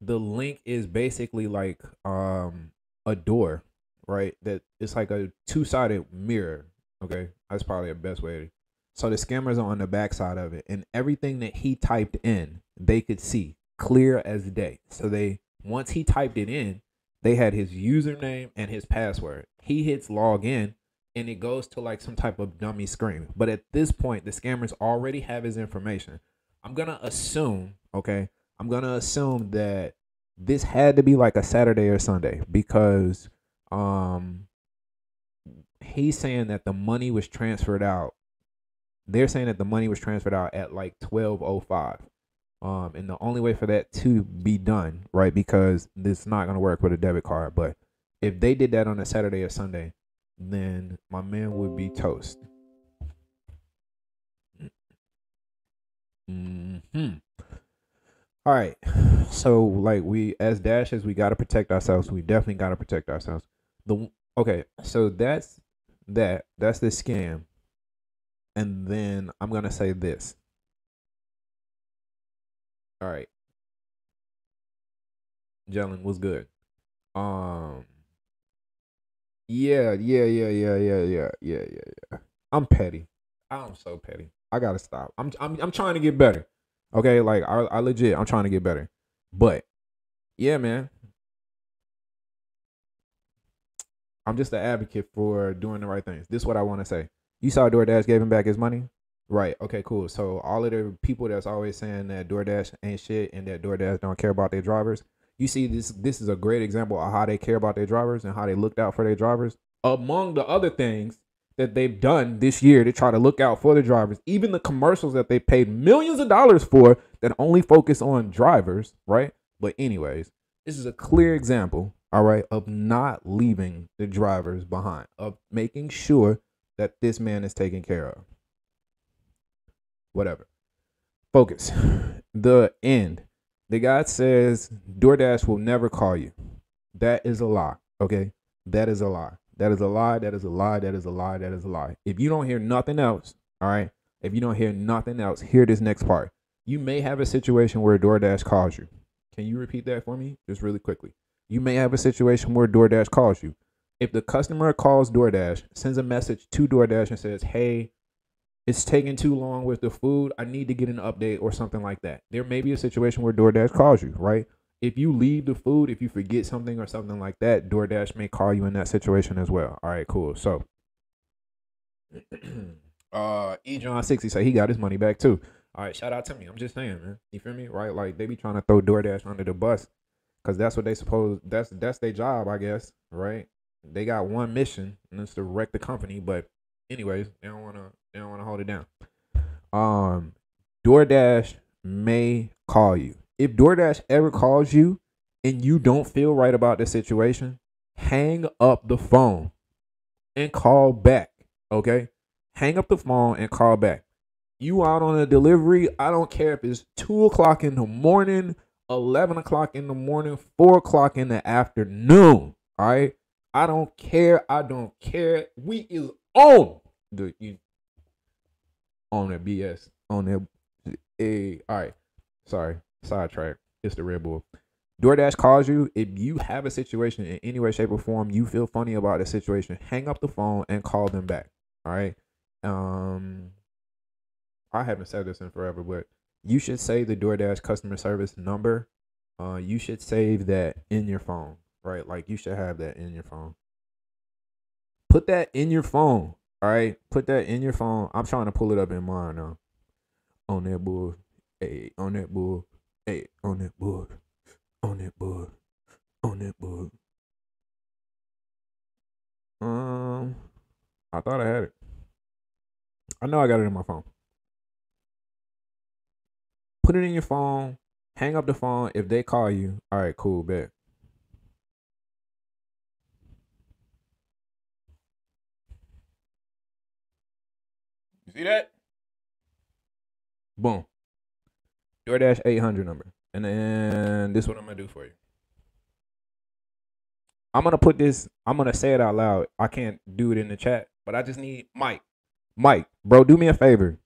the link is basically like um a door, right? That it's like a two-sided mirror. Okay, that's probably the best way. So the scammers are on the backside of it, and everything that he typed in, they could see clear as day. So they once he typed it in, they had his username and his password. He hits log in, and it goes to like some type of dummy screen. But at this point, the scammers already have his information. I'm gonna assume, okay, I'm gonna assume that this had to be like a Saturday or Sunday because um he's saying that the money was transferred out. They're saying that the money was transferred out at like 1205. Um and the only way for that to be done, right? Because is not going to work with a debit card, but if they did that on a Saturday or Sunday, then my man would be toast. Hmm. All right. So like we as dashes, we gotta protect ourselves. We definitely gotta protect ourselves. The okay. So that's that. That's the scam. And then I'm gonna say this. All right. Jalen was good. Um. Yeah, yeah, yeah, yeah, yeah, yeah, yeah, yeah, yeah. I'm petty. I'm so petty. I gotta stop. I'm I'm I'm trying to get better. Okay, like I, I legit, I'm trying to get better. But yeah, man. I'm just an advocate for doing the right things. This is what I want to say. You saw DoorDash gave him back his money? Right. Okay, cool. So all of the people that's always saying that DoorDash ain't shit and that DoorDash don't care about their drivers, you see this this is a great example of how they care about their drivers and how they looked out for their drivers. Among the other things that they've done this year to try to look out for the drivers, even the commercials that they paid millions of dollars for that only focus on drivers, right? But anyways, this is a clear example, all right, of not leaving the drivers behind, of making sure that this man is taken care of. Whatever. Focus. The end. The guy says DoorDash will never call you. That is a lie. Okay. That is a lie. That is a lie. That is a lie. That is a lie. That is a lie. If you don't hear nothing else, all right. If you don't hear nothing else, hear this next part. You may have a situation where DoorDash calls you. Can you repeat that for me? Just really quickly. You may have a situation where DoorDash calls you. If the customer calls DoorDash, sends a message to DoorDash and says, Hey, it's taking too long with the food. I need to get an update or something like that. There may be a situation where DoorDash calls you, right? If you leave the food, if you forget something or something like that, DoorDash may call you in that situation as well. All right, cool. So, uh, E John sixty say he got his money back too. All right, shout out to me. I'm just saying, man. You feel me? Right? Like they be trying to throw DoorDash under the bus because that's what they suppose. That's that's their job, I guess. Right? They got one mission, and it's to wreck the company. But anyways, they don't wanna they don't wanna hold it down. Um, DoorDash may call you. If DoorDash ever calls you and you don't feel right about the situation, hang up the phone and call back. Okay? Hang up the phone and call back. You out on a delivery, I don't care if it's two o'clock in the morning, eleven o'clock in the morning, four o'clock in the afternoon. All right. I don't care. I don't care. We is on the you on that BS on that. Hey, all right. Sorry, sidetrack. It's the Red Bull. DoorDash calls you. If you have a situation in any way, shape, or form, you feel funny about the situation, hang up the phone and call them back. All right. Um, I haven't said this in forever, but you should save the DoorDash customer service number. Uh, you should save that in your phone, right? Like you should have that in your phone. Put that in your phone. All right, put that in your phone. I'm trying to pull it up in mine now. on that bull, hey, on that bull, hey, on that bull, on that bull, on that bull. Um, I thought I had it. I know I got it in my phone. Put it in your phone. Hang up the phone. If they call you, all right, cool, bet. You see that? Boom. DoorDash 800 number. And then this is what I'm going to do for you. I'm going to put this, I'm going to say it out loud. I can't do it in the chat, but I just need Mike. Mike, bro, do me a favor.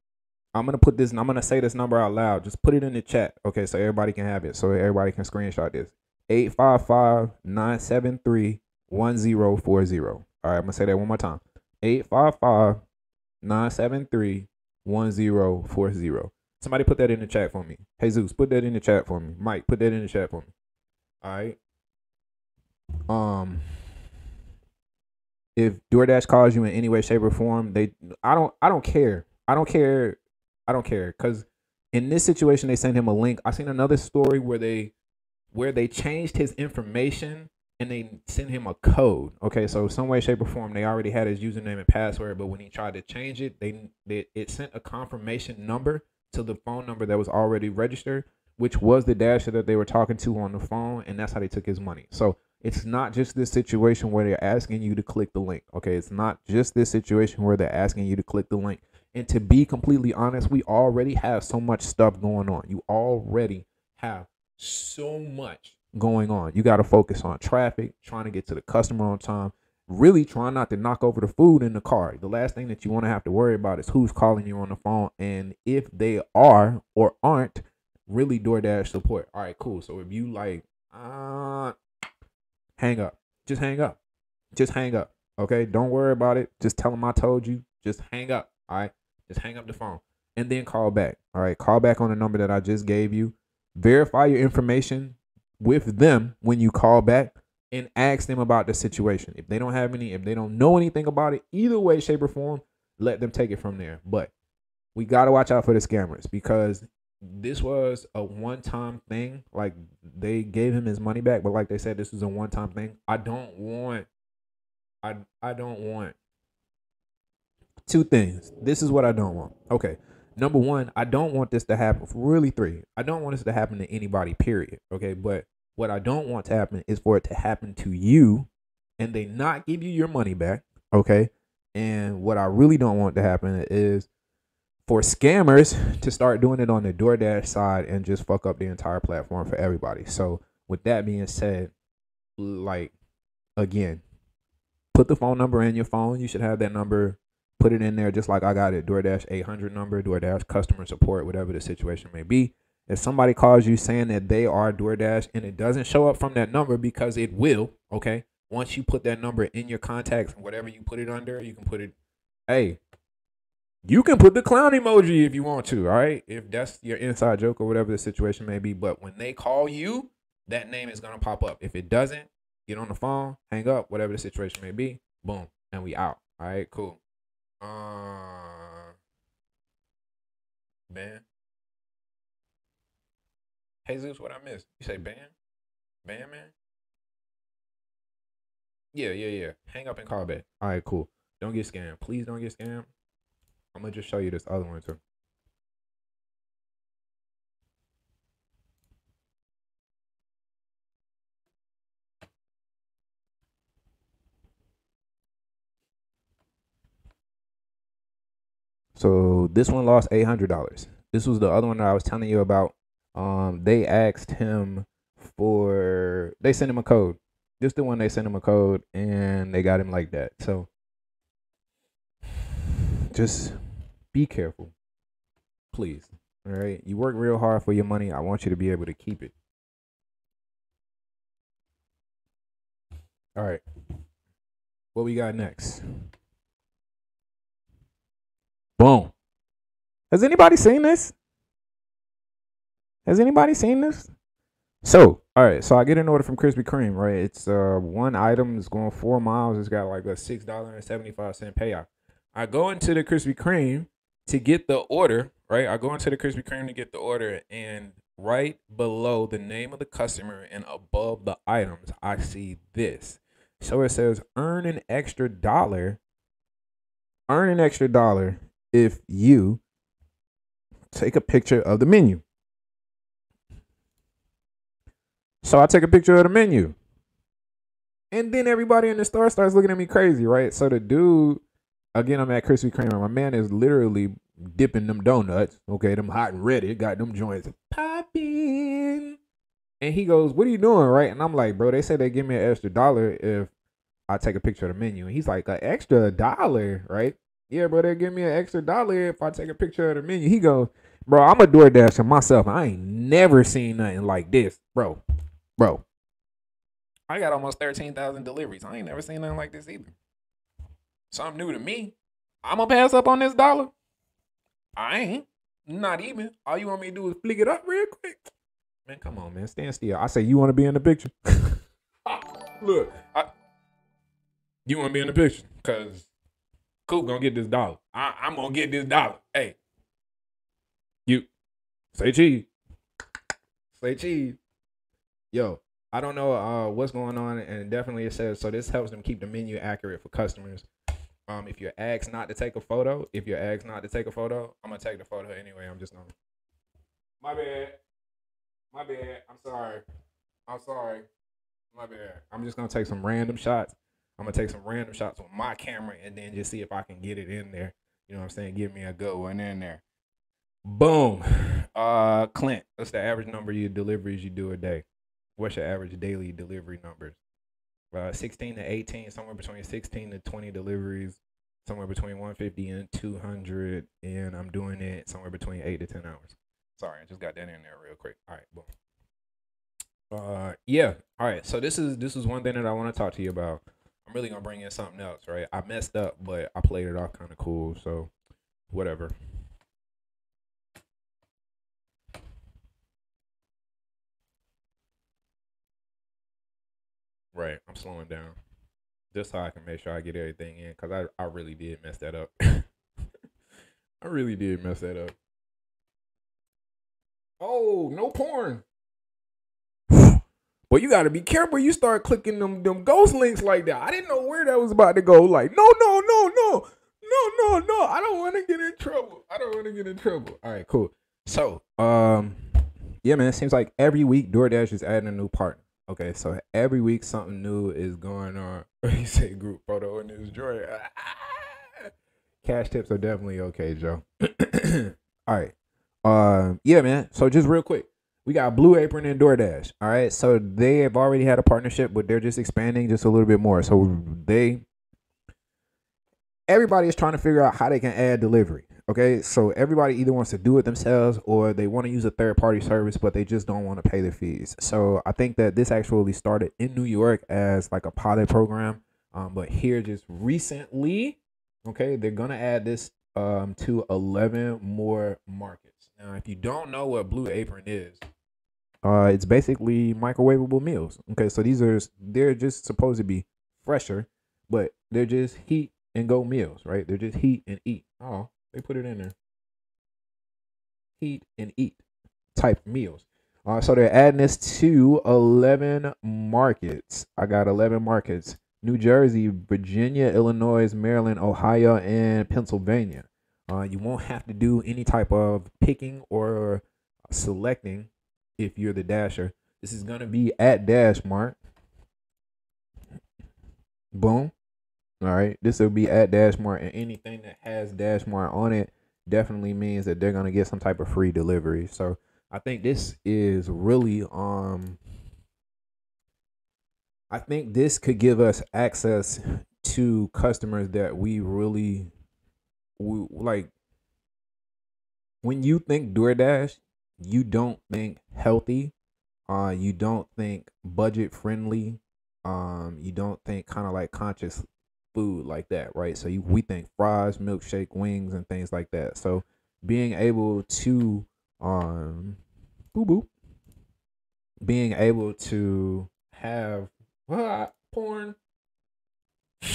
I'm going to put this, and I'm going to say this number out loud. Just put it in the chat. Okay, so everybody can have it. So everybody can screenshot this. 855 973 1040. All right, I'm going to say that one more time. 855 973 1040. Somebody put that in the chat for me. Jesus, put that in the chat for me. Mike, put that in the chat for me. All right. Um if DoorDash calls you in any way, shape, or form, they I don't I don't care. I don't care. I don't care. Cause in this situation they sent him a link. I seen another story where they where they changed his information and they sent him a code. Okay, so some way, shape, or form, they already had his username and password, but when he tried to change it, they, they it sent a confirmation number to the phone number that was already registered, which was the dasher that they were talking to on the phone, and that's how they took his money. So it's not just this situation where they're asking you to click the link. Okay, it's not just this situation where they're asking you to click the link. And to be completely honest, we already have so much stuff going on. You already have so much going on. You got to focus on traffic, trying to get to the customer on time, really trying not to knock over the food in the car. The last thing that you want to have to worry about is who's calling you on the phone and if they are or aren't really DoorDash support. All right, cool. So if you like, uh, hang up. Just hang up. Just hang up. Okay. Don't worry about it. Just tell them I told you. Just hang up. All right. Just hang up the phone and then call back. All right. Call back on the number that I just gave you. Verify your information with them when you call back and ask them about the situation. If they don't have any, if they don't know anything about it, either way, shape, or form, let them take it from there. But we got to watch out for the scammers because this was a one time thing. Like they gave him his money back, but like they said, this is a one time thing. I don't want, I I don't want two things. This is what I don't want. Okay. Number one, I don't want this to happen. Really, three, I don't want this to happen to anybody, period. Okay. But what I don't want to happen is for it to happen to you and they not give you your money back. Okay. And what I really don't want to happen is for scammers to start doing it on the DoorDash side and just fuck up the entire platform for everybody. So, with that being said, like again, put the phone number in your phone. You should have that number. Put it in there just like I got it. DoorDash 800 number, DoorDash customer support, whatever the situation may be. If somebody calls you saying that they are DoorDash and it doesn't show up from that number because it will, okay? Once you put that number in your contacts, whatever you put it under, you can put it, hey, you can put the clown emoji if you want to, all right? If that's your inside joke or whatever the situation may be. But when they call you, that name is going to pop up. If it doesn't, get on the phone, hang up, whatever the situation may be, boom, and we out. All right, cool. Uh, Ben. Jesus, what I missed? You say Ban? Ban, man? Yeah, yeah, yeah. Hang up and call back. All right, cool. Don't get scammed. Please don't get scammed. I'm gonna just show you this other one too. So this one lost eight hundred dollars. This was the other one that I was telling you about. Um, they asked him for they sent him a code. Just the one they sent him a code and they got him like that. So just be careful. Please. All right. You work real hard for your money. I want you to be able to keep it. All right. What we got next? Boom. Has anybody seen this? Has anybody seen this? So, all right. So I get an order from Krispy Kreme, right? It's uh one item is going four miles. It's got like a six dollar and seventy five cent payout. I go into the Krispy Kreme to get the order, right? I go into the Krispy Kreme to get the order, and right below the name of the customer and above the items, I see this. So it says earn an extra dollar. Earn an extra dollar if you take a picture of the menu. So I take a picture of the menu. And then everybody in the store starts looking at me crazy, right? So the dude, again, I'm at Krispy Kreme. My man is literally dipping them donuts, okay, them hot and ready, got them joints popping. And he goes, What are you doing, right? And I'm like, Bro, they said they give me an extra dollar if I take a picture of the menu. And he's like, An extra dollar, right? Yeah, bro, they give me an extra dollar if I take a picture of the menu. He goes, Bro, I'm a DoorDasher myself. I ain't never seen nothing like this, bro. Bro, I got almost 13,000 deliveries. I ain't never seen nothing like this either. Something new to me. I'm gonna pass up on this dollar. I ain't. Not even. All you want me to do is flick it up real quick. Man, come on, man. Stand still. I say you want to be in the picture. Look, I, you want to be in the picture because Coop gonna get this dollar. I, I'm gonna get this dollar. Hey, you say cheese. Say cheese. Yo, I don't know uh, what's going on, and definitely it says so. This helps them keep the menu accurate for customers. Um, if you're asked not to take a photo, if you're asked not to take a photo, I'm gonna take the photo anyway. I'm just gonna. My bad. My bad. I'm sorry. I'm sorry. My bad. I'm just gonna take some random shots. I'm gonna take some random shots with my camera and then just see if I can get it in there. You know what I'm saying? Give me a good one in there. Boom. Uh, Clint, what's the average number of deliveries you do a day? What's your average daily delivery numbers? Uh, 16 to 18, somewhere between 16 to 20 deliveries, somewhere between 150 and 200, and I'm doing it somewhere between eight to 10 hours. Sorry, I just got that in there real quick. All right, boom. Uh, yeah. All right. So this is this is one thing that I want to talk to you about. I'm really gonna bring in something else, right? I messed up, but I played it off kind of cool, so whatever. Right, I'm slowing down. Just so I can make sure I get everything in, cause I I really did mess that up. I really did mess that up. Oh, no porn. Well, you gotta be careful. You start clicking them them ghost links like that. I didn't know where that was about to go. Like, no, no, no, no, no, no, no. I don't want to get in trouble. I don't want to get in trouble. All right, cool. So, um, yeah, man. It seems like every week DoorDash is adding a new partner. Okay, so every week something new is going on. you say group photo in this. Cash tips are definitely okay, Joe. All right. Um, yeah, man. So just real quick, we got Blue Apron and DoorDash. All right. So they have already had a partnership, but they're just expanding just a little bit more. So they everybody is trying to figure out how they can add delivery. Okay. So everybody either wants to do it themselves or they want to use a third party service, but they just don't want to pay the fees. So I think that this actually started in New York as like a pilot program. Um, but here just recently, okay, they're gonna add this um to 11 more markets. Now, if you don't know what Blue Apron is, uh, it's basically microwavable meals. Okay, so these are they're just supposed to be fresher, but they're just heat and go meals, right? They're just heat and eat. Oh, they put it in there. Heat and eat type meals. Uh, so they're adding this to 11 markets. I got 11 markets New Jersey, Virginia, Illinois, Maryland, Ohio, and Pennsylvania. Uh, you won't have to do any type of picking or selecting if you're the dasher. This is going to be at Dash Mart. Boom. All right. This will be at Dash Mart, and anything that has Dash Mart on it definitely means that they're going to get some type of free delivery. So I think this is really um I think this could give us access to customers that we really we, like when you think DoorDash, you don't think healthy, uh you don't think budget friendly, um you don't think kind of like conscious food like that, right? So you, we think fries, milkshake, wings and things like that. So being able to um boo boo being able to have uh, porn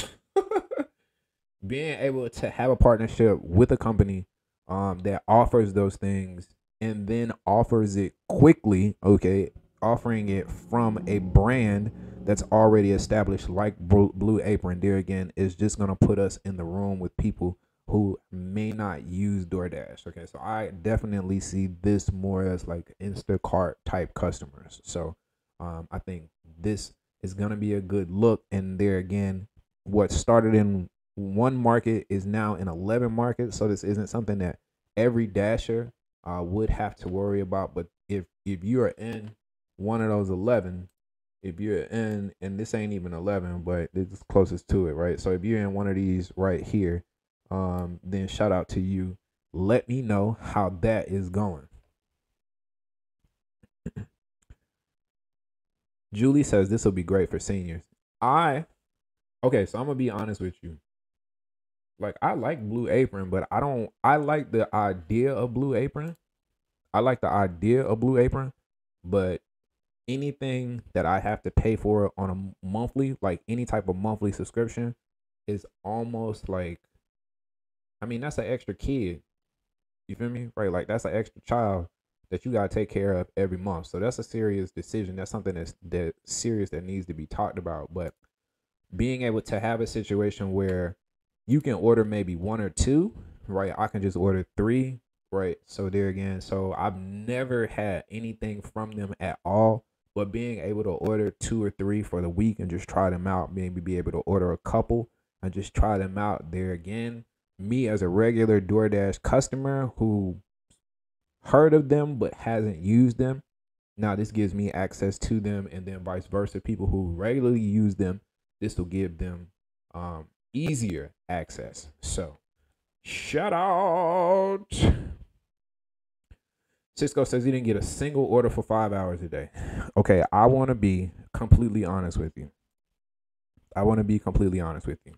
being able to have a partnership with a company um, that offers those things and then offers it quickly, okay, offering it from a brand that's already established like Blue Apron, there again, is just going to put us in the room with people who may not use DoorDash. Okay, so I definitely see this more as like Instacart type customers. So um, I think this is going to be a good look. And there again, what started in one market is now in 11 markets. So this isn't something that every dasher uh, would have to worry about. But if if you are in one of those 11, if you're in, and this ain't even 11, but it's closest to it, right? So if you're in one of these right here, um, then shout out to you. Let me know how that is going. Julie says this will be great for seniors. I okay, so I'm gonna be honest with you. Like I like Blue Apron, but I don't I like the idea of Blue Apron. I like the idea of Blue Apron, but anything that I have to pay for on a monthly, like any type of monthly subscription, is almost like I mean, that's an extra kid. You feel me? Right? Like that's an extra child that you gotta take care of every month. So that's a serious decision. That's something that's that serious that needs to be talked about. But being able to have a situation where you can order maybe one or two, right? I can just order three, right? So there again, so I've never had anything from them at all. But being able to order two or three for the week and just try them out, maybe be able to order a couple and just try them out there again. Me as a regular DoorDash customer who heard of them but hasn't used them. Now this gives me access to them, and then vice versa. People who regularly use them, this will give them um, easier access. So, shout out. Cisco says he didn't get a single order for five hours a day. Okay, I want to be completely honest with you. I want to be completely honest with you.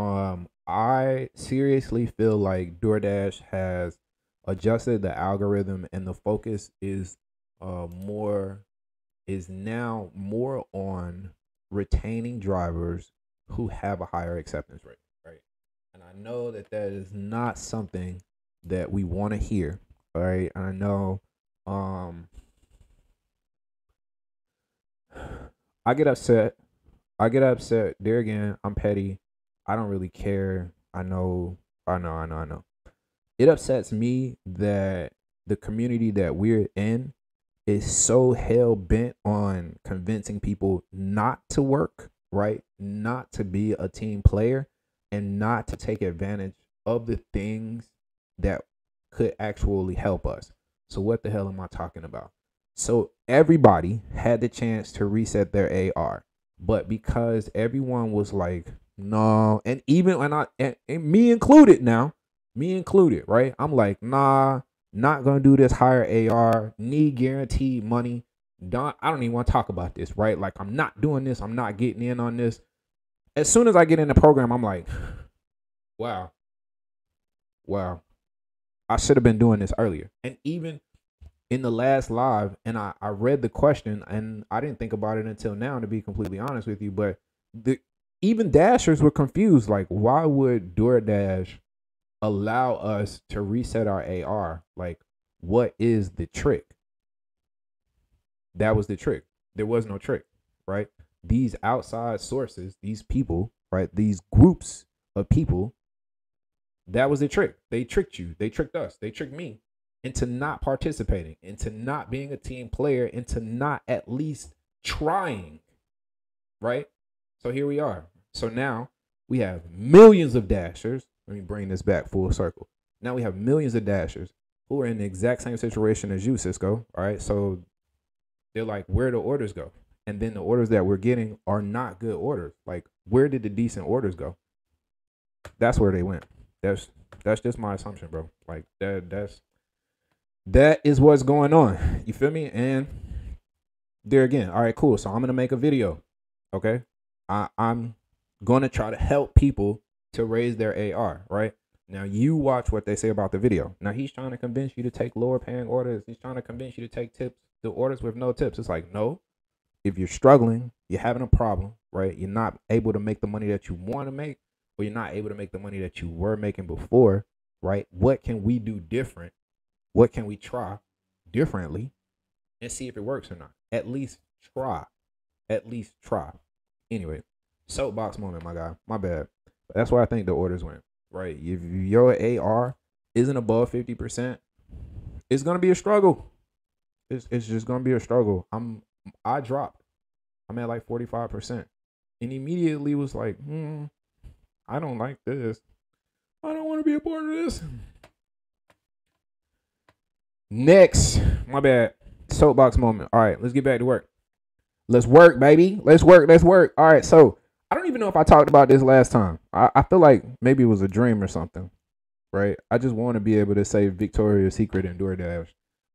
Um, I seriously feel like DoorDash has adjusted the algorithm and the focus is uh more is now more on retaining drivers who have a higher acceptance rate right? And i know that that is not something that we want to hear right? and i know um i get upset. I get upset. There again i'm petty. I don't really care. I know. I know i know i know. It upsets me that the community that we're in is so hell bent on convincing people not to work, right? Not to be a team player and not to take advantage of the things that could actually help us. So what the hell am I talking about? So everybody had the chance to reset their AR, but because everyone was like, no, and even when I and, and me included now, me included, right? I'm like, nah, not gonna do this higher AR, need guaranteed money. Don't I don't even want to talk about this, right? Like I'm not doing this, I'm not getting in on this. As soon as I get in the program, I'm like, wow. Wow. I should have been doing this earlier. And even in the last live, and I, I read the question and I didn't think about it until now, to be completely honest with you. But the even dashers were confused. Like, why would DoorDash allow us to reset our AR. Like, what is the trick? That was the trick. There was no trick, right? These outside sources, these people, right? These groups of people, that was the trick. They tricked you. They tricked us. They tricked me into not participating, into not being a team player, into not at least trying, right? So here we are. So now we have millions of dashers let me bring this back full circle. Now we have millions of dashers who are in the exact same situation as you, Cisco. All right. So they're like, where the orders go? And then the orders that we're getting are not good orders. Like, where did the decent orders go? That's where they went. That's that's just my assumption, bro. Like that that's that is what's going on. You feel me? And there again, all right, cool. So I'm gonna make a video. Okay. I, I'm gonna try to help people to raise their AR, right? Now you watch what they say about the video. Now he's trying to convince you to take lower paying orders. He's trying to convince you to take tips, the orders with no tips. It's like, no. If you're struggling, you're having a problem, right? You're not able to make the money that you want to make, or you're not able to make the money that you were making before. right? What can we do different? What can we try differently and see if it works or not? At least try. At least try. Anyway, soapbox moment, my guy. My bad. That's where I think the orders went. Right. If your AR isn't above 50%, it's gonna be a struggle. It's it's just gonna be a struggle. I'm I dropped. I'm at like 45%. And immediately was like, hmm, I don't like this. I don't want to be a part of this. Next, my bad. Soapbox moment. All right, let's get back to work. Let's work, baby. Let's work. Let's work. All right, so I don't even know if I talked about this last time. I, I feel like maybe it was a dream or something, right? I just want to be able to say Victoria's Secret and DoorDash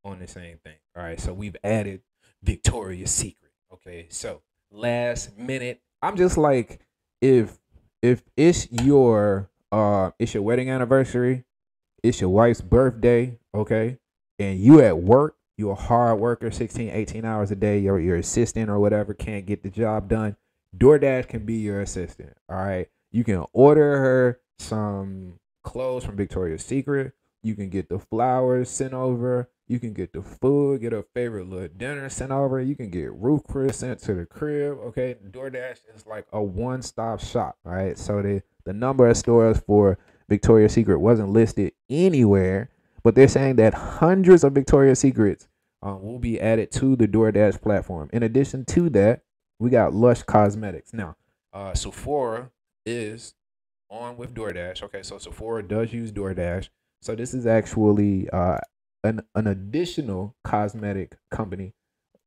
on the same thing. All right, so we've added Victoria's Secret. Okay, so last minute, I'm just like, if if it's your uh it's your wedding anniversary, it's your wife's birthday, okay, and you at work, you're a hard worker, 16, 18 hours a day, your your assistant or whatever can't get the job done DoorDash can be your assistant. All right. You can order her some clothes from Victoria's Secret. You can get the flowers sent over. You can get the food, get a favorite little dinner sent over. You can get Ruth Chris sent to the crib. Okay. DoorDash is like a one stop shop. right? So the, the number of stores for Victoria's Secret wasn't listed anywhere, but they're saying that hundreds of Victoria's Secrets um, will be added to the DoorDash platform. In addition to that, we got Lush Cosmetics. Now, uh, Sephora is on with DoorDash. Okay, so Sephora does use DoorDash. So this is actually uh, an an additional cosmetic company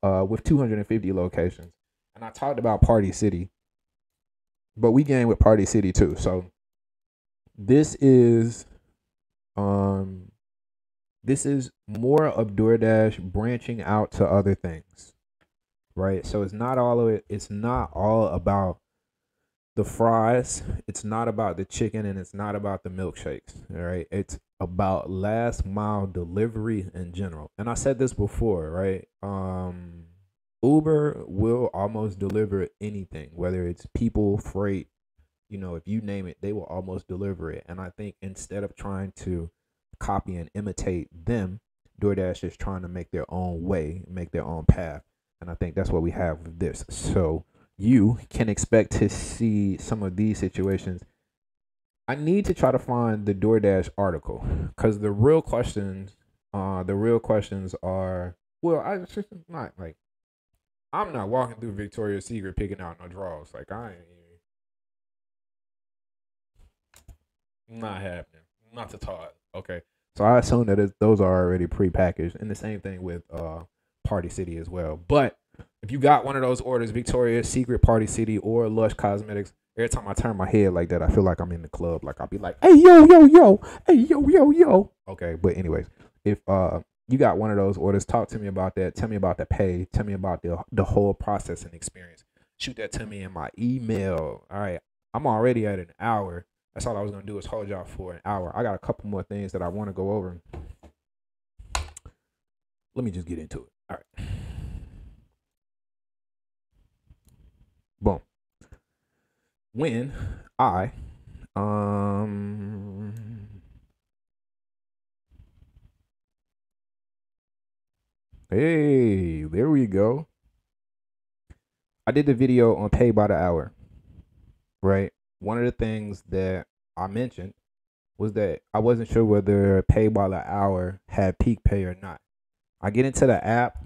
uh, with 250 locations. And I talked about Party City, but we game with Party City too. So this is um this is more of DoorDash branching out to other things right? So it's not all of it. It's not all about the fries. It's not about the chicken, and it's not about the milkshakes. All right, it's about last mile delivery in general. And I said this before, right? Um, Uber will almost deliver anything, whether it's people, freight, you know, if you name it, they will almost deliver it. And I think instead of trying to copy and imitate them, DoorDash is trying to make their own way, make their own path. And I think that's what we have with this. So you can expect to see some of these situations. I need to try to find the DoorDash article because the real questions, uh, the real questions are, well, I just not like, I'm not walking through Victoria's Secret picking out no drawers. Like I ain't not happening. Not to talk. Okay. So I assume that it, those are already pre-packaged, and the same thing with uh Party City as well. But if you got one of those orders, Victoria's Secret, Party City, or Lush Cosmetics, every time I turn my head like that, I feel like I'm in the club. Like I'll be like, "Hey yo yo yo, hey yo yo yo." Okay, but anyways, if uh you got one of those orders, talk to me about that. Tell me about the pay. Tell me about the the whole processing experience. Shoot that to me in my email. All right, I'm already at an hour. That's all I was gonna do is hold y'all for an hour. I got a couple more things that I want to go over. Let me just get into it. All right. Boom. When I um Hey, there we go. I did the video on pay by the hour. Right? One of the things that I mentioned was that I wasn't sure whether pay by the hour had peak pay or not. I get into the app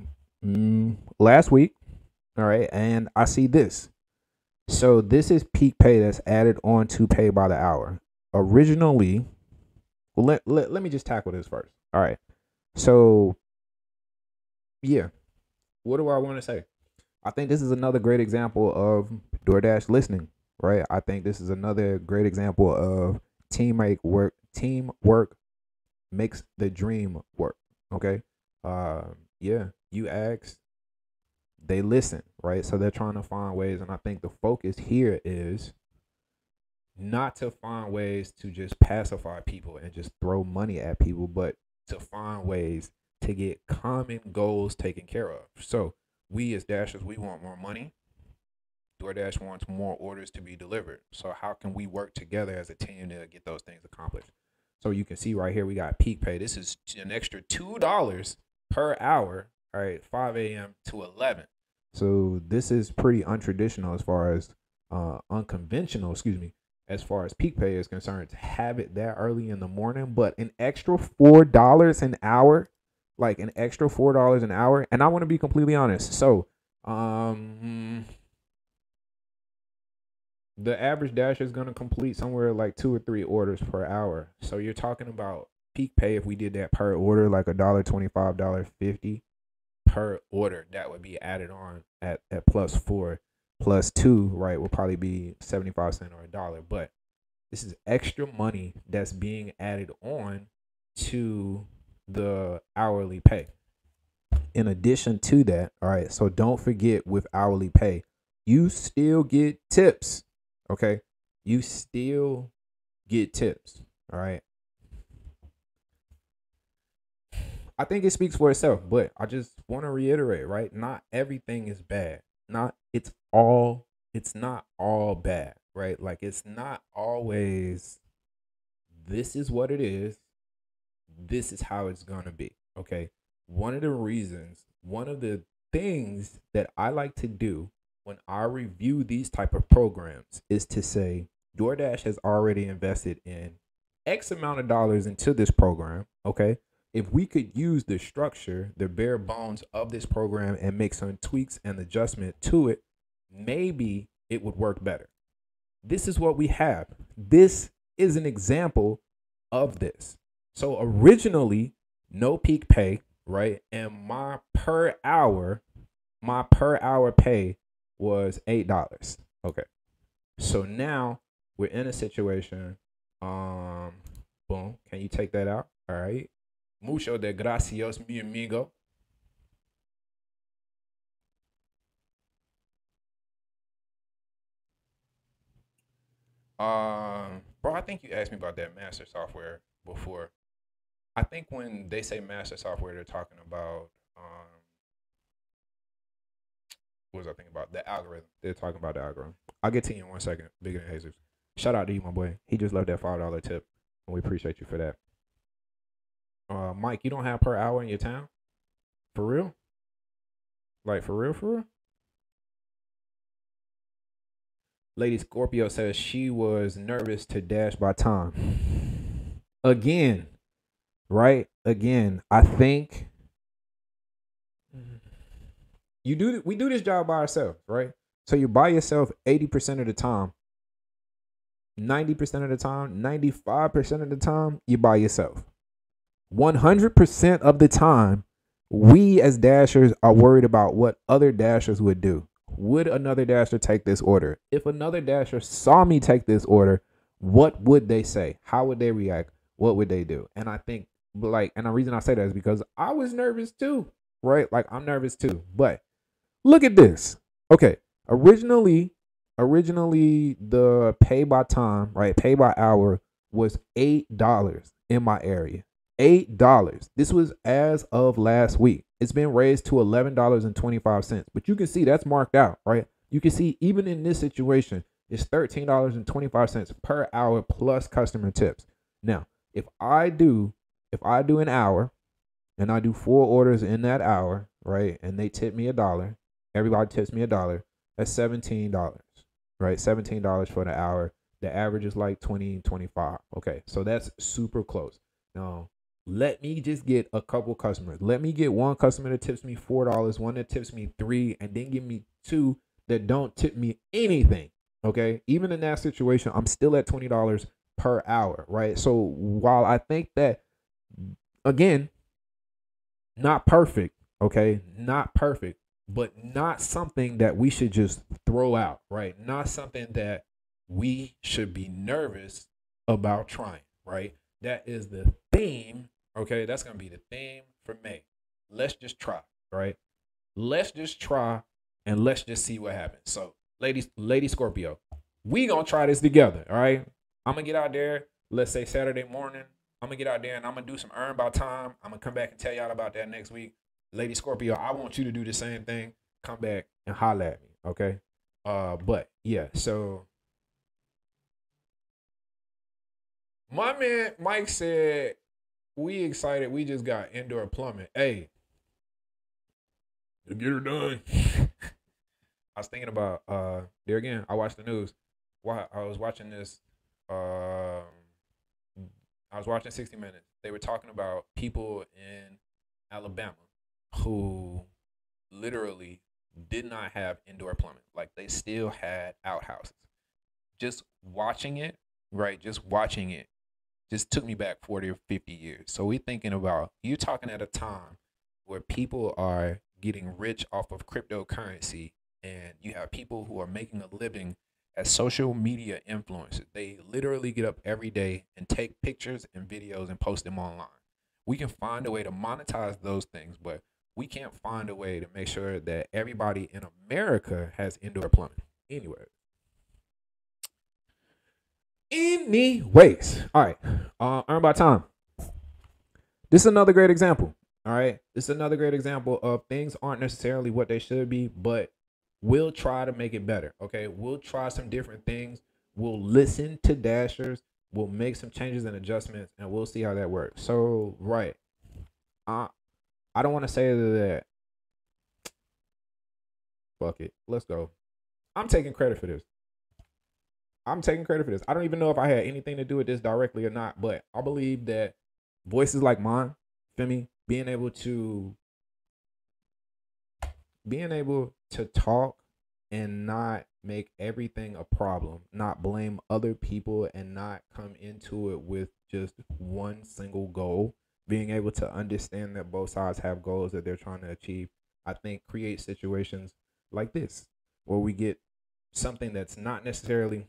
mm, last week, all right, and I see this. So this is peak pay that's added on to pay by the hour. Originally, well, let, let, let me just tackle this first. All right. So, yeah. What do I want to say? I think this is another great example of DoorDash listening, right? I think this is another great example of teammate work. Teamwork makes the dream work. Okay. Uh, yeah, you ask, they listen, right? So they're trying to find ways, and I think the focus here is not to find ways to just pacify people and just throw money at people, but to find ways to get common goals taken care of. So we as Dashers, we want more money. DoorDash wants more orders to be delivered. So how can we work together as a team to get those things accomplished? So you can see right here we got peak pay. This is an extra two dollars per hour. All right, 5 a.m. to 11. So this is pretty untraditional as far as uh unconventional, excuse me, as far as peak pay is concerned to have it that early in the morning, but an extra four dollars an hour, like an extra four dollars an hour. And I want to be completely honest. So um the average dash is going to complete somewhere like two or three orders per hour. So you're talking about peak pay if we did that per order, like a dollar twenty-five, dollar fifty per order. That would be added on at at plus four, plus two, right? Will probably be seventy-five cent or a dollar. But this is extra money that's being added on to the hourly pay. In addition to that, all right. So don't forget with hourly pay, you still get tips Okay. You still get tips. All right. I think it speaks for itself, but I just want to reiterate, right? Not everything is bad. Not it's all it's not all bad, right? Like it's not always this is what it is. This is how it's going to be. Okay? One of the reasons, one of the things that I like to do when I review these type of programs is to say DoorDash has already invested in X amount of dollars into this program. Okay. If we could use the structure, the bare bones of this program and make some tweaks and adjustment to it, maybe it would work better. This is what we have. This is an example of this. So originally, no peak pay, right? And my per hour, my per hour pay was eight dollars. Okay. So now we're in a situation. Um, boom. Can you take that out? All right. Mucho de gracias, mi amigo. Um, bro, I think you asked me about that master software before. I think when they say master software, they're talking about um what was I thinking about? The algorithm. They're talking about the algorithm. I'll get to you in one second. Bigger than Jesus. Shout out to you, my boy. He just left that five dollar tip, and we appreciate you for that. Uh, Mike, you don't have per hour in your town, for real? Like for real, for real? Lady Scorpio says she was nervous to dash by time. Again, right? Again, I think you do we do this job by ourselves, right? So you're by yourself 80% of the time. 90% of the time, 95% of the time, you're by yourself. 100% of the time, we as dashers are worried about what other dashers would do. Would another dasher take this order? If another dasher saw me take this order, what would they say? How would they react? What would they do? And I think, like, and the reason I say that is because I was nervous too, right? Like, I'm nervous too. But Look at this. Okay, originally, originally the pay by time, right? Pay by hour was eight dollars in my area. Eight dollars. This was as of last week. It's been raised to eleven dollars and twenty five cents. But you can see that's marked out, right? You can see even in this situation, it's thirteen dollars and twenty five cents per hour plus customer tips. Now, if I do, if I do an hour, and I do four orders in that hour, right, and they tip me a dollar, Everybody tips me a dollar. That's seventeen dollars, right? Seventeen dollars for the hour. The average is like 20, 25. Okay, so that's super close. Now, let me just get a couple customers. Let me get one customer that tips me four dollars, one that tips me three, and then give me two that don't tip me anything. Okay, even in that situation, I'm still at twenty dollars per hour, right? So while I think that, again, not perfect, okay, not perfect, but not something that we should just throw out, right? Not something that we should be nervous about trying, right? That is the theme, okay? That's to be the theme for May. Let's just try, right? Let's just try and let's just see what happens. So, ladies, lady Scorpio, we to try this together, all right? I'm to get out there, let's say Saturday morning. I'm to get out there and I'm to do some earn by time. I'm to come back and tell y'all about that next week. Lady Scorpio, I want you to do the same thing. Come back and holler at me, okay? Uh, but yeah, so My man Mike said, "We excited. We just got indoor plumbing. Hey, get her done." I was thinking about uh there again. I watched the news. Why I was watching this. Um, I was watching 60 Minutes. They were talking about people in Alabama who literally did not have indoor plumbing. Like they still had outhouses. Just watching it, right? Just watching it just took me back 40 or 50 years. So we're thinking about you talking at a time where people are getting rich off of cryptocurrency and you have people who are making a living as social media influencers. They literally get up every day and take pictures and videos and post them online. We can find a way to monetize those things, but we can't find a way to make sure that everybody in America has indoor plumbing. Anyway. Anyways, all right. Uh, earn by time. This is another great example. All right. This is another great example of things aren't necessarily what they should be, but we'll try to make it better. Okay. We'll try some different things. We'll listen to dashers. We'll make some changes and adjustments and we'll see how that works. So, right. Uh, I don't want to say that. Fuck it. Let's go. I'm taking credit for this. I'm taking credit for this. I don't even know if I had anything to do with this directly or not, but I believe that voices like mine, feel me, being able to being able to talk and not make everything a problem, not blame other people and not come into it with just one single goal, being able to understand that both sides have goals that they're trying to achieve, I think creates situations like this where we get something that's not necessarily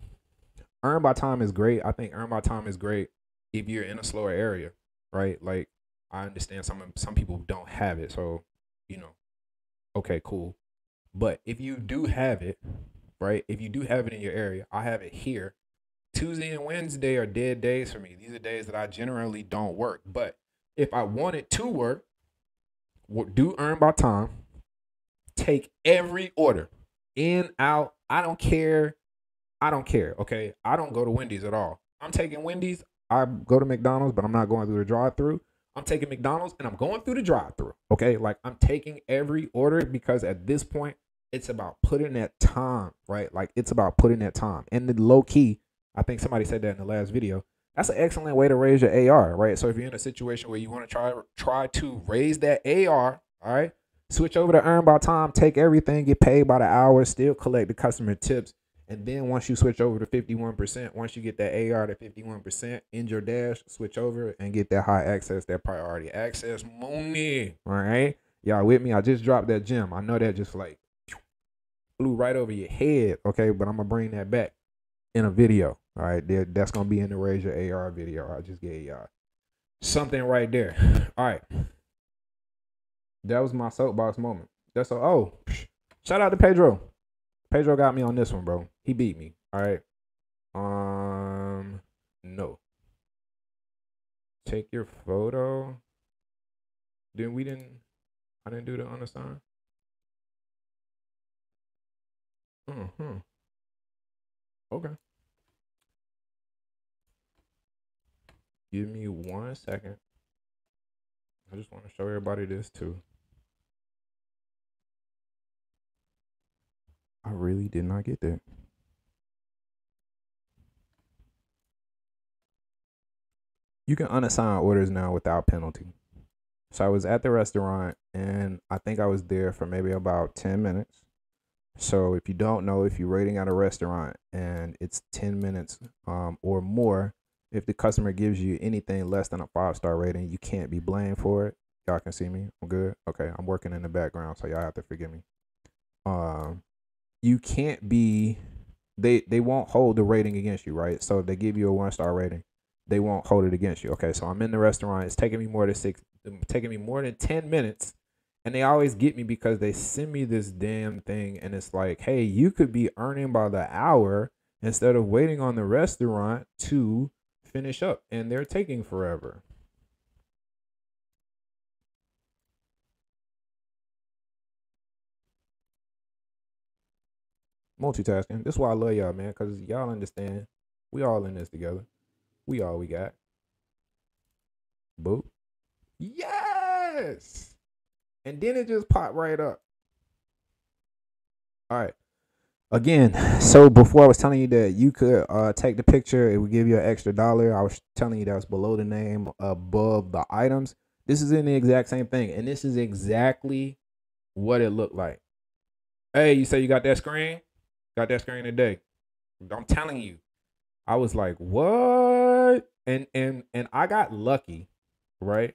earn by time is great. I think earn by time is great if you're in a slower area, right? Like I understand some some people don't have it, so you know, okay, cool. But if you do have it, right? If you do have it in your area, I have it here. Tuesday and Wednesday are dead days for me. These are days that I generally don't work. But if I wanted to work, do earn by time, take every order in, out. I don't care I don't care. Okay. I don't go to Wendy's at all. I'm taking Wendy's. I go to McDonald's, but I'm not going through the drive through. I'm taking McDonald's and I'm going through the drive through. Okay. Like I'm taking every order because at this point, it's about putting that time, right? Like it's about putting that time. And the low key, I think somebody said that in the last video. That's an excellent way to raise your AR, right? So if you're in a situation where you want to try try to raise that AR, all right, switch over to earn by time, take everything, get paid by the hour, still collect the customer tips and then once you switch over to 51%, once you get that AR to 51%, in your dash, switch over and get that high access, that priority access money. All right. Y'all with me? I just dropped that gem. I know that just like flew right over your head. Okay. But I'm going to bring that back in a video. All right. That's going to be in the Your AR video. I just gave y'all something right there. All right. That was my soapbox moment. That's a, oh, shout out to Pedro. Pedro got me on this one, bro. He beat me. All right. Um, no. Take your photo. Then we didn't. I didn't do the undersign. Hmm. Okay. Give me one second. I just want to show everybody this too. I really did not get that. You can unassign orders now without penalty. So I was at the restaurant and I think I was there for maybe about 10 minutes. So if you don't know, if you're rating at a restaurant and it's 10 minutes um, or more, if the customer gives you anything less than a five star rating, you can't be blamed for it. Y'all can see me. I'm good. Okay, I'm working in the background, so y'all have to forgive me. Um, you can't be they they won't hold the rating against you, right? So if they give you a one star rating, they won't hold it against you. Okay, so I'm in the restaurant. It's taking me more than six, taking me more than ten minutes, and they always get me because they send me this damn thing, and it's like, hey, you could be earning by the hour instead of waiting on the restaurant to finish up, and they're taking forever. multitasking. That's why I love y'all, man, because y'all understand. We all in this together. We all we got. Boop. Yes. And then it just popped right up. All right. Again, so before I was telling you that you could uh, take the picture, it would give you an extra dollar. I was telling you that was below the name, above the items. This is in the exact same thing, and this is exactly what it looked like. Hey, you say you got that screen? Got that screen today? I'm telling you, I was like, what? And and and I got lucky, right?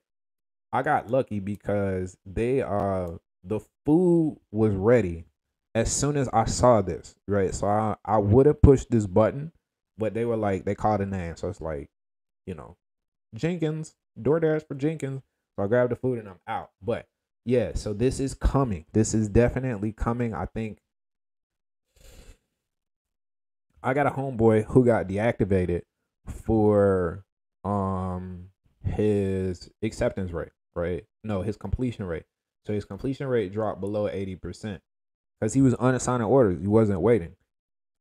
I got lucky because they uh the food was ready as soon as I saw this, right? So I I would have pushed this button, but they were like they called a name, so it's like, you know, Jenkins, DoorDash for Jenkins. So I grabbed the food and I'm out. But yeah, so this is coming. This is definitely coming. I think I got a homeboy who got deactivated for um his acceptance rate, right? No, his completion rate. So his completion rate dropped below 80% because he was unassigned orders. He wasn't waiting.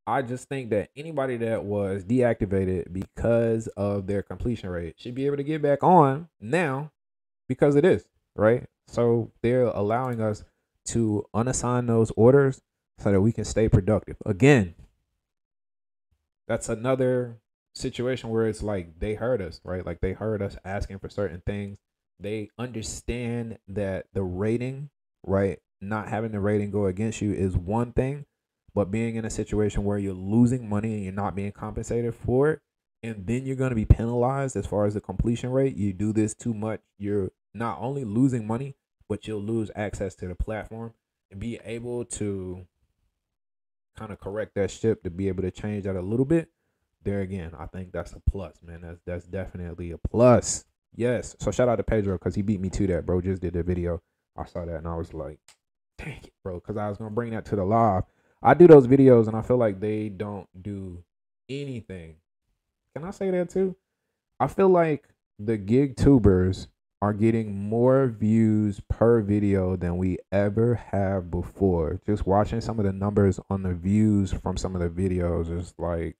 I just think that anybody that was deactivated because of their completion rate should be able to get back on now because it is, right? So they're allowing us to unassign those orders so that we can stay productive. Again, that's another situation where it's like they heard us, right? Like they heard us asking for certain things. They understand that the rating, right? Not having the rating go against you is one thing, but being in a situation where you're losing money and you're not being compensated for it, and then you're going to be penalized as far as the completion rate. You do this too much, you're not only losing money, but you'll lose access to the platform and be able to kind of correct that ship to be able to change that a little bit. There again, I think that's a plus, man. That's that's definitely a plus. Yes. So shout out to Pedro because he beat me to that, bro. Just did the video. I saw that and I was like, dang it, bro. Because I was gonna bring that to the live. I do those videos and I feel like they don't do anything. Can I say that too? I feel like the gig tubers are getting more views per video than we ever have before. Just watching some of the numbers on the views from some of the videos is like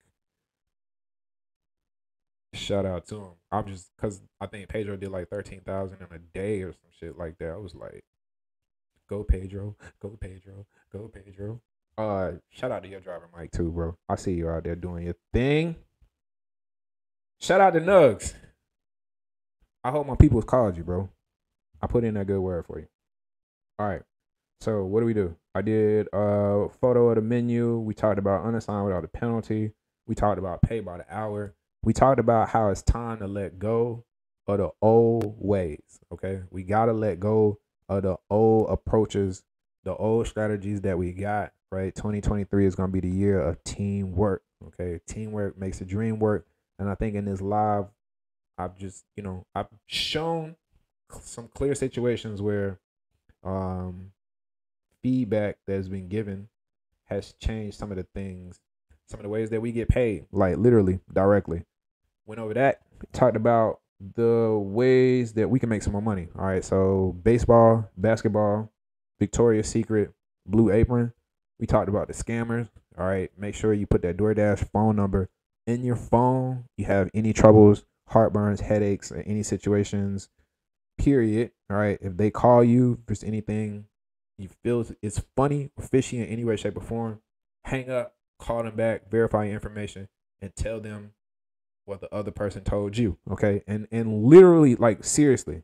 shout out to him. I'm just cause I think Pedro did like thirteen thousand in a day or some shit like that. I was like, go Pedro, go Pedro, go Pedro. Uh shout out to your driver Mike too, bro. I see you out there doing your thing. Shout out to Nugs. I hope my people's called you, bro. I put in a good word for you. All right. So what do we do? I did a photo of the menu. We talked about unassigned without a penalty. We talked about pay by the hour. We talked about how it's time to let go of the old ways. Okay. We gotta let go of the old approaches, the old strategies that we got. Right. 2023 is gonna be the year of teamwork. Okay. Teamwork makes the dream work. And I think in this live I've just, you know, I've shown some clear situations where um, feedback that's been given has changed some of the things, some of the ways that we get paid, like literally directly. Went over that, talked about the ways that we can make some more money. All right, so baseball, basketball, Victoria's Secret, Blue Apron. We talked about the scammers. All right, make sure you put that DoorDash phone number in your phone. You have any troubles heartburns, headaches, or any situations, period. All right. If they call you, there's anything you feel it's funny or fishy in any way, shape, or form, hang up, call them back, verify your information, and tell them what the other person told you. Okay. And and literally, like seriously,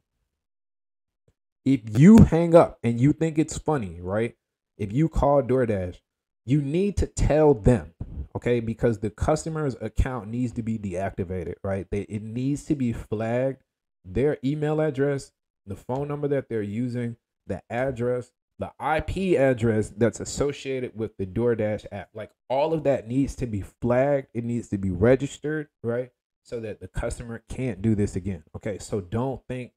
if you hang up and you think it's funny, right? If you call DoorDash, you need to tell them okay? Because the customer's account needs to be deactivated right? They, it needs to be flagged. Their email address the phone number that they're using the address the ip address that's associated with the doordash app. Like all of that needs to be flagged. It needs to be registered right? So that the customer can't do this again okay? So don't think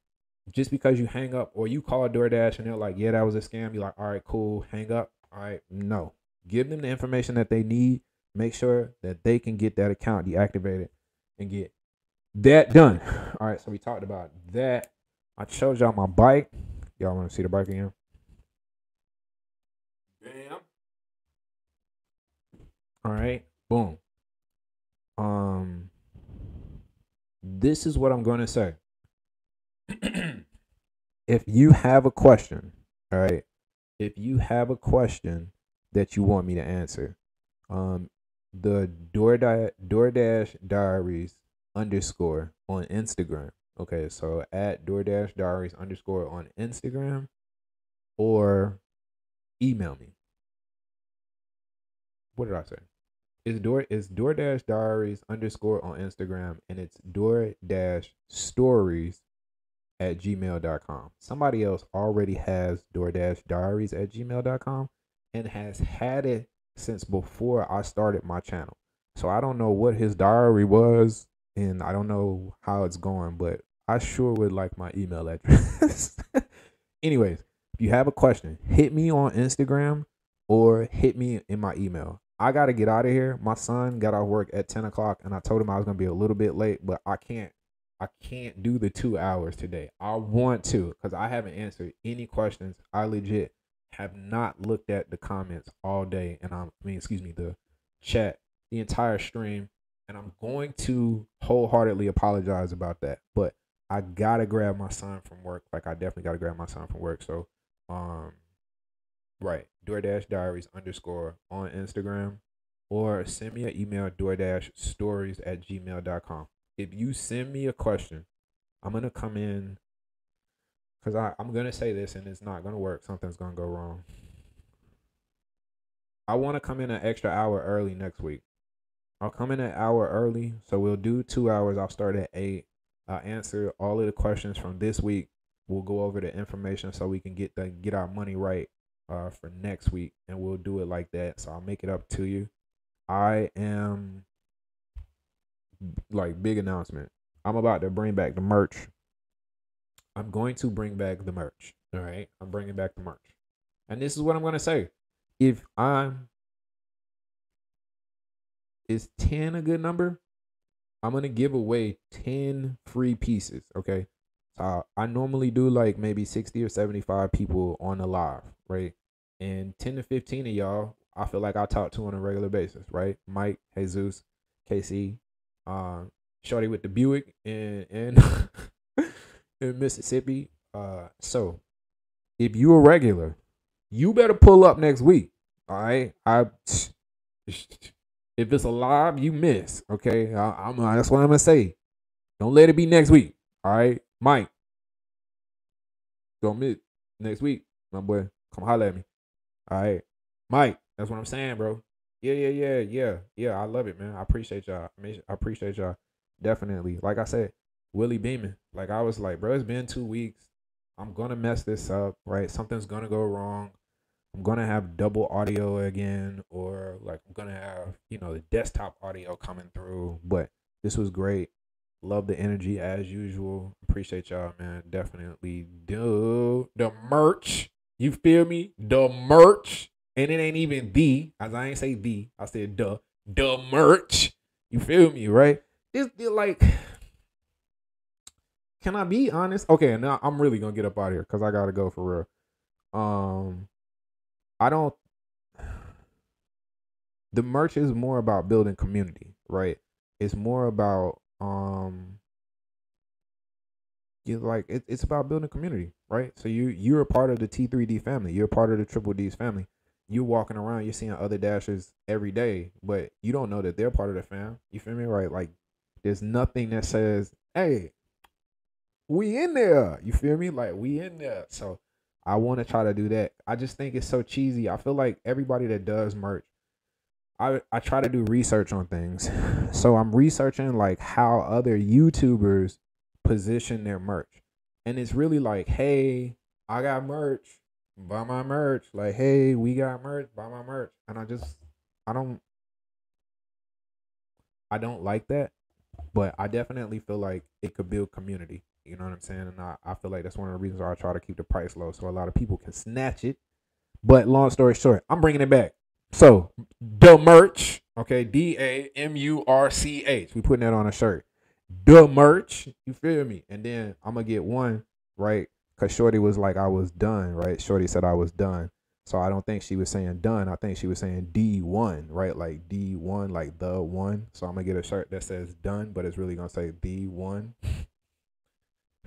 just because you hang up or you call DoorDash and they're like, yeah, that was a scam, you're like, all right, cool, hang up. All right, no. Give them the information that they need make sure that they can get that account deactivated and get that done. All right, so we talked about that. I showed y'all my bike. Y'all want to see the bike again? Bam. All right, boom. Um, this is what I'm going to say. if you have a question, all right, if you have a question that you want me to answer, um, the DoorDash, DoorDash Diaries underscore on Instagram. Okay, so at DoorDash Diaries underscore on Instagram or email me. What did I say? It's Door it's DoorDash Diaries underscore on Instagram and it's DoorDash Stories at gmail.com. Somebody else already has DoorDash Diaries at gmail.com and has had it since before I started my channel. So I don't know what his diary was and I don't know how it's going, but I sure would like my email address. Anyways, if you have a question, hit me on Instagram or hit me in my email. I gotta get out of here. My son got off work at 10 o'clock and I told him I was gonna be a little bit late, but I can't I can't do the two hours today. I want to because I haven't answered any questions. I legit have not looked at the comments all day, and I'm, I mean, excuse me, the chat, the entire stream, and I'm going to wholeheartedly apologize about that. But I gotta grab my son from work. Like I definitely gotta grab my son from work. So, um, right, DoorDash Diaries underscore on Instagram, or send me an email DoorDash Stories at gmail.com if you send me a question, I'm gonna come in because I'm gonna say this and it's not gonna work. Something's gonna go wrong. I want to come in an extra hour early next week. I'll come in an hour early, so we'll do two hours. I'll start at eight. I'll answer all of the questions from this week. We'll go over the information so we can get the get our money right uh, for next week, and we'll do it like that. So I'll make it up to you. I am like big announcement. I'm about to bring back the merch. I'm going to bring back the merch. All right. I'm bringing back the merch. And this is what I'm going to say. If I'm, is 10 a good number? I'm going to give away 10 free pieces. Okay. So I normally do like maybe 60 or 75 people on the live. Right. And 10 to 15 of y'all, I feel like I talk to on a regular basis. Right. Mike, Jesus, KC, uh, Shorty with the Buick and in, in Mississippi. Uh, so if you a regular, you better pull up next week. All right, I if it's a live, you miss. Okay, I, am that's what I'm gonna say. Don't let it be next week. All right, Mike. Don't miss next week, my boy. Come holler at me. All right, Mike. That's what I'm saying, bro. Yeah, yeah, yeah, yeah, yeah. I love it, man. I appreciate y'all. I appreciate y'all. Definitely. Like I said, Willie Beamen. Like I was like, bro, it's been two weeks. I'm gonna mess this up, right? Something's gonna go wrong. I'm gonna have double audio again, or like I'm gonna have, you know, the desktop audio coming through. But this was great. Love the energy as usual. Appreciate y'all, man. Definitely do the merch. You feel me? The merch and it ain't even the, as I ain't say the, I said the, the merch. You feel me, right? It's like, can I be honest? Okay, now I'm really gonna get up out here because I gotta go for real. Um, I don't. The merch is more about building community, right? It's more about um you like it, it's about building community, right? So you you're a part of the T3D family. You're a part of the Triple D's family You're walking around, you're seeing other dashers every day, but you don't know that they're part of the fam. You feel me? Right? Like, there's nothing that says, "Hey, we in there." You feel me? Like we in there. So I want to try to do that. I just think it's so cheesy. I feel like everybody that does merch, I I try to do research on things. So I'm researching like how other YouTubers position their merch, and it's really like, "Hey, I got merch buy my merch. Like, hey, we got merch, buy my merch. And I just I don't I don't like that. But I definitely feel like it could build community. You know what I'm saying? And I, I feel like that's one of the reasons why I try to keep the price low so a lot of people can snatch it. But long story short, I'm bringing it back. So the merch, okay, D A M U R C H. We putting that on a shirt. The merch, you feel me? And then I'm gonna get one right Cause Shorty was like, I was done, right? Shorty said I was done. So I don't think she was saying done. I think she was saying D1, right? Like D1, like the one. So I'm gonna get a shirt that says done, but it's really gonna say D1.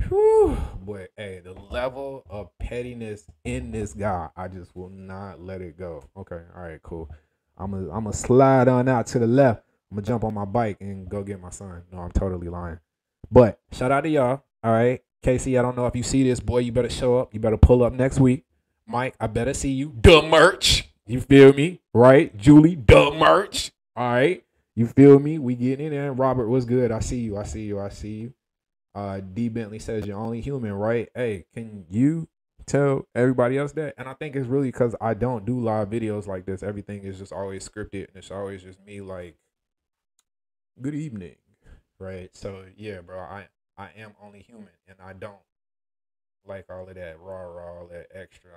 Whew. Boy, hey, the level of pettiness in this guy, I just will not let it go. Okay, all right, cool. I'm gonna I'm gonna slide on out to the left. I'm gonna jump on my bike and go get my son. No, I'm totally lying. But shout out to y'all. All right. Casey, I don't know if you see this, boy. You better show up. You better pull up next week. Mike, I better see you. The merch. You feel me? Right? Julie, the merch. All right. You feel me? We getting in there. Robert, what's good? I see you. I see you. I see you. Uh, D Bentley says you're only human, right? Hey, can you tell everybody else that? And I think it's really because I don't do live videos like this. Everything is just always scripted, and it's always just me like, "Good evening," right? So yeah, bro, I I am only human, and I don't like all of that raw, raw, all that extra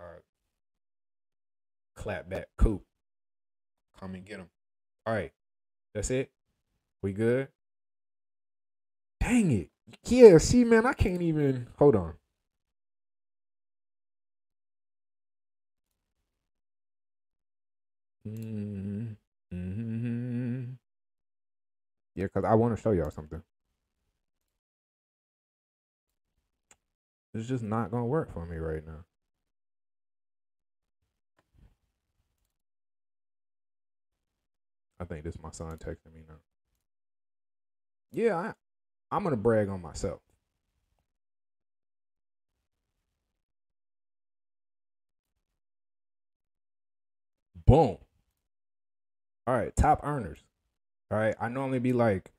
clap back coop. Come and get them. All right, that's it. We good? Dang it. Yeah, see, man, I can't even. Hold on. Mm-hmm. Yeah, because I want to show y'all something. It's just not going to work for me right now. I think this is my son texting me now. Yeah, I'm to brag on myself. Boom. All right, top earners. All right, I normally be like,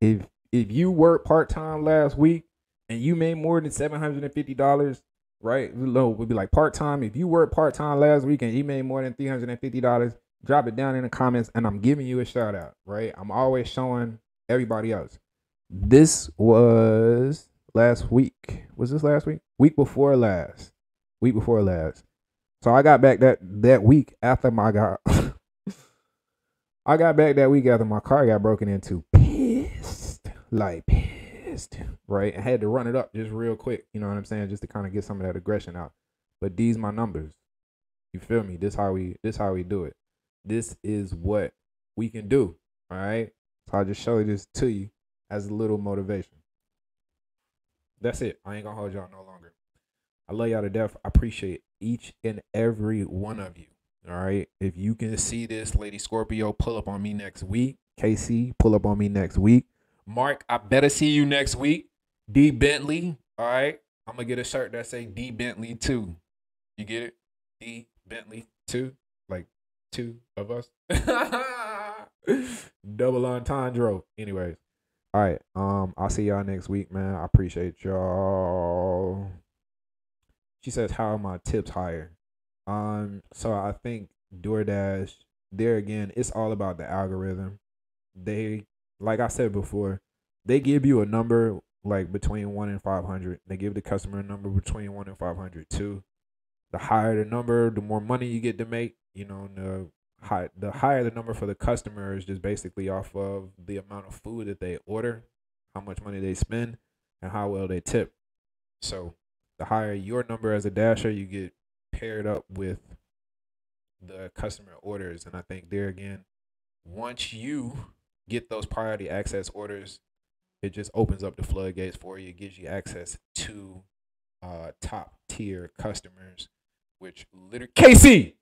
if if you work part time last week and you made more than seven hundred and fifty dollars, right? Low would be like part time. If you worked part time last week and you made more than three hundred and fifty dollars, drop it down in the comments, and I'm giving you a shout out. Right? I'm always showing everybody else. This was last week. Was this last week? Week before last. Week before last. So I got back that that week after my got I got back that week after my car got broken into. Pissed. Like pissed. Right? I had to run it up just real quick. You know what I'm saying? Just to kind of get some of that aggression out. But these my numbers. You feel me? This how we this how we do it. This is what we can do. All right. So I just show this to you as little motivation. That's it. I ain't gonna hold y'all no longer. I love y'all to death. I appreciate each and every one of you. All right. If you can see this, Lady Scorpio, pull up on me next week. KC, pull up on me next week. Mark, I better see you next week. D Bentley. All right. I'm gonna get a shirt that say D Bentley 2. You get it? D Bentley 2. Like two of us. Double entendre. Anyways. All right. Um, I'll see y'all next week, man. I appreciate y'all. She says, How are my tips higher? Um, so I think DoorDash, there again, it's all about the algorithm. They like I said before, they give you a number like between one and five hundred. They give the customer a number between one and five hundred too. The higher the number, the more money you get to make. You know, the high the higher the number for the customer is just basically off of the amount of food that they order, how much money they spend, and how well they tip. So the higher your number as a dasher, you get paired up with the customer orders. And I think there again, once you get those priority access orders, it just opens up the floodgates for you. It gives you access to uh, top tier customers, which literally Casey,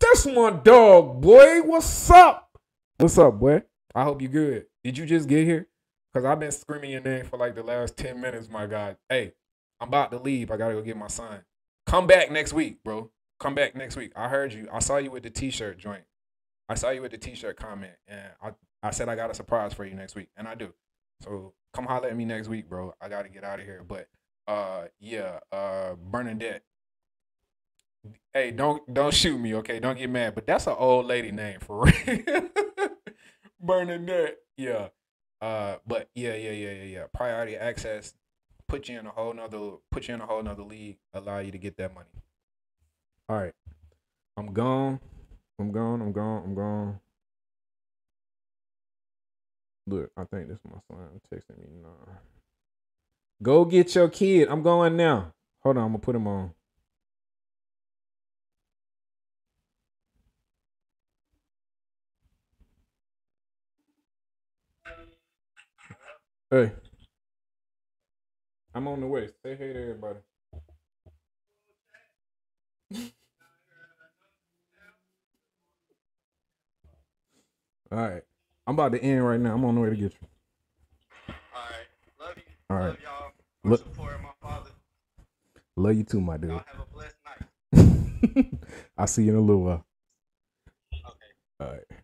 that's my dog, boy. What's up? What's up, boy? I hope you good. Did you just get here? Cause I've been screaming your name for like the last ten minutes. My God, hey, I'm about to leave. I gotta go get my son. Come back next week, bro. Come back next week. I heard you. I saw you with the t-shirt joint. I saw you with the t-shirt comment, and I I said I got a surprise for you next week, and I do. So come holler at me next week, bro. I gotta get out of here. But uh, yeah, uh, Bernadette. Hey, don't don't shoot me, okay? Don't get mad. But that's an old lady name for real. Bernadette. Yeah. Uh, but yeah, yeah, yeah, yeah, yeah. Priority access put you in a whole nother put you in a whole nother league, allow you to get that money. All right. I'm gone. I'm gone. I'm gone. I'm gone. Look, I think this is my son texting me now. Go get your kid. I'm going now. Hold on, I'm gonna put him on. Hey. I'm on the way. Say hey to everybody. All right. I'm about to end right now. I'm on the way to get you. All right. Love you. All right. Love y'all. Look- supporting my father. Love you too, my dude. Y'all have a blessed night. I'll see you in a little while. Okay. All right.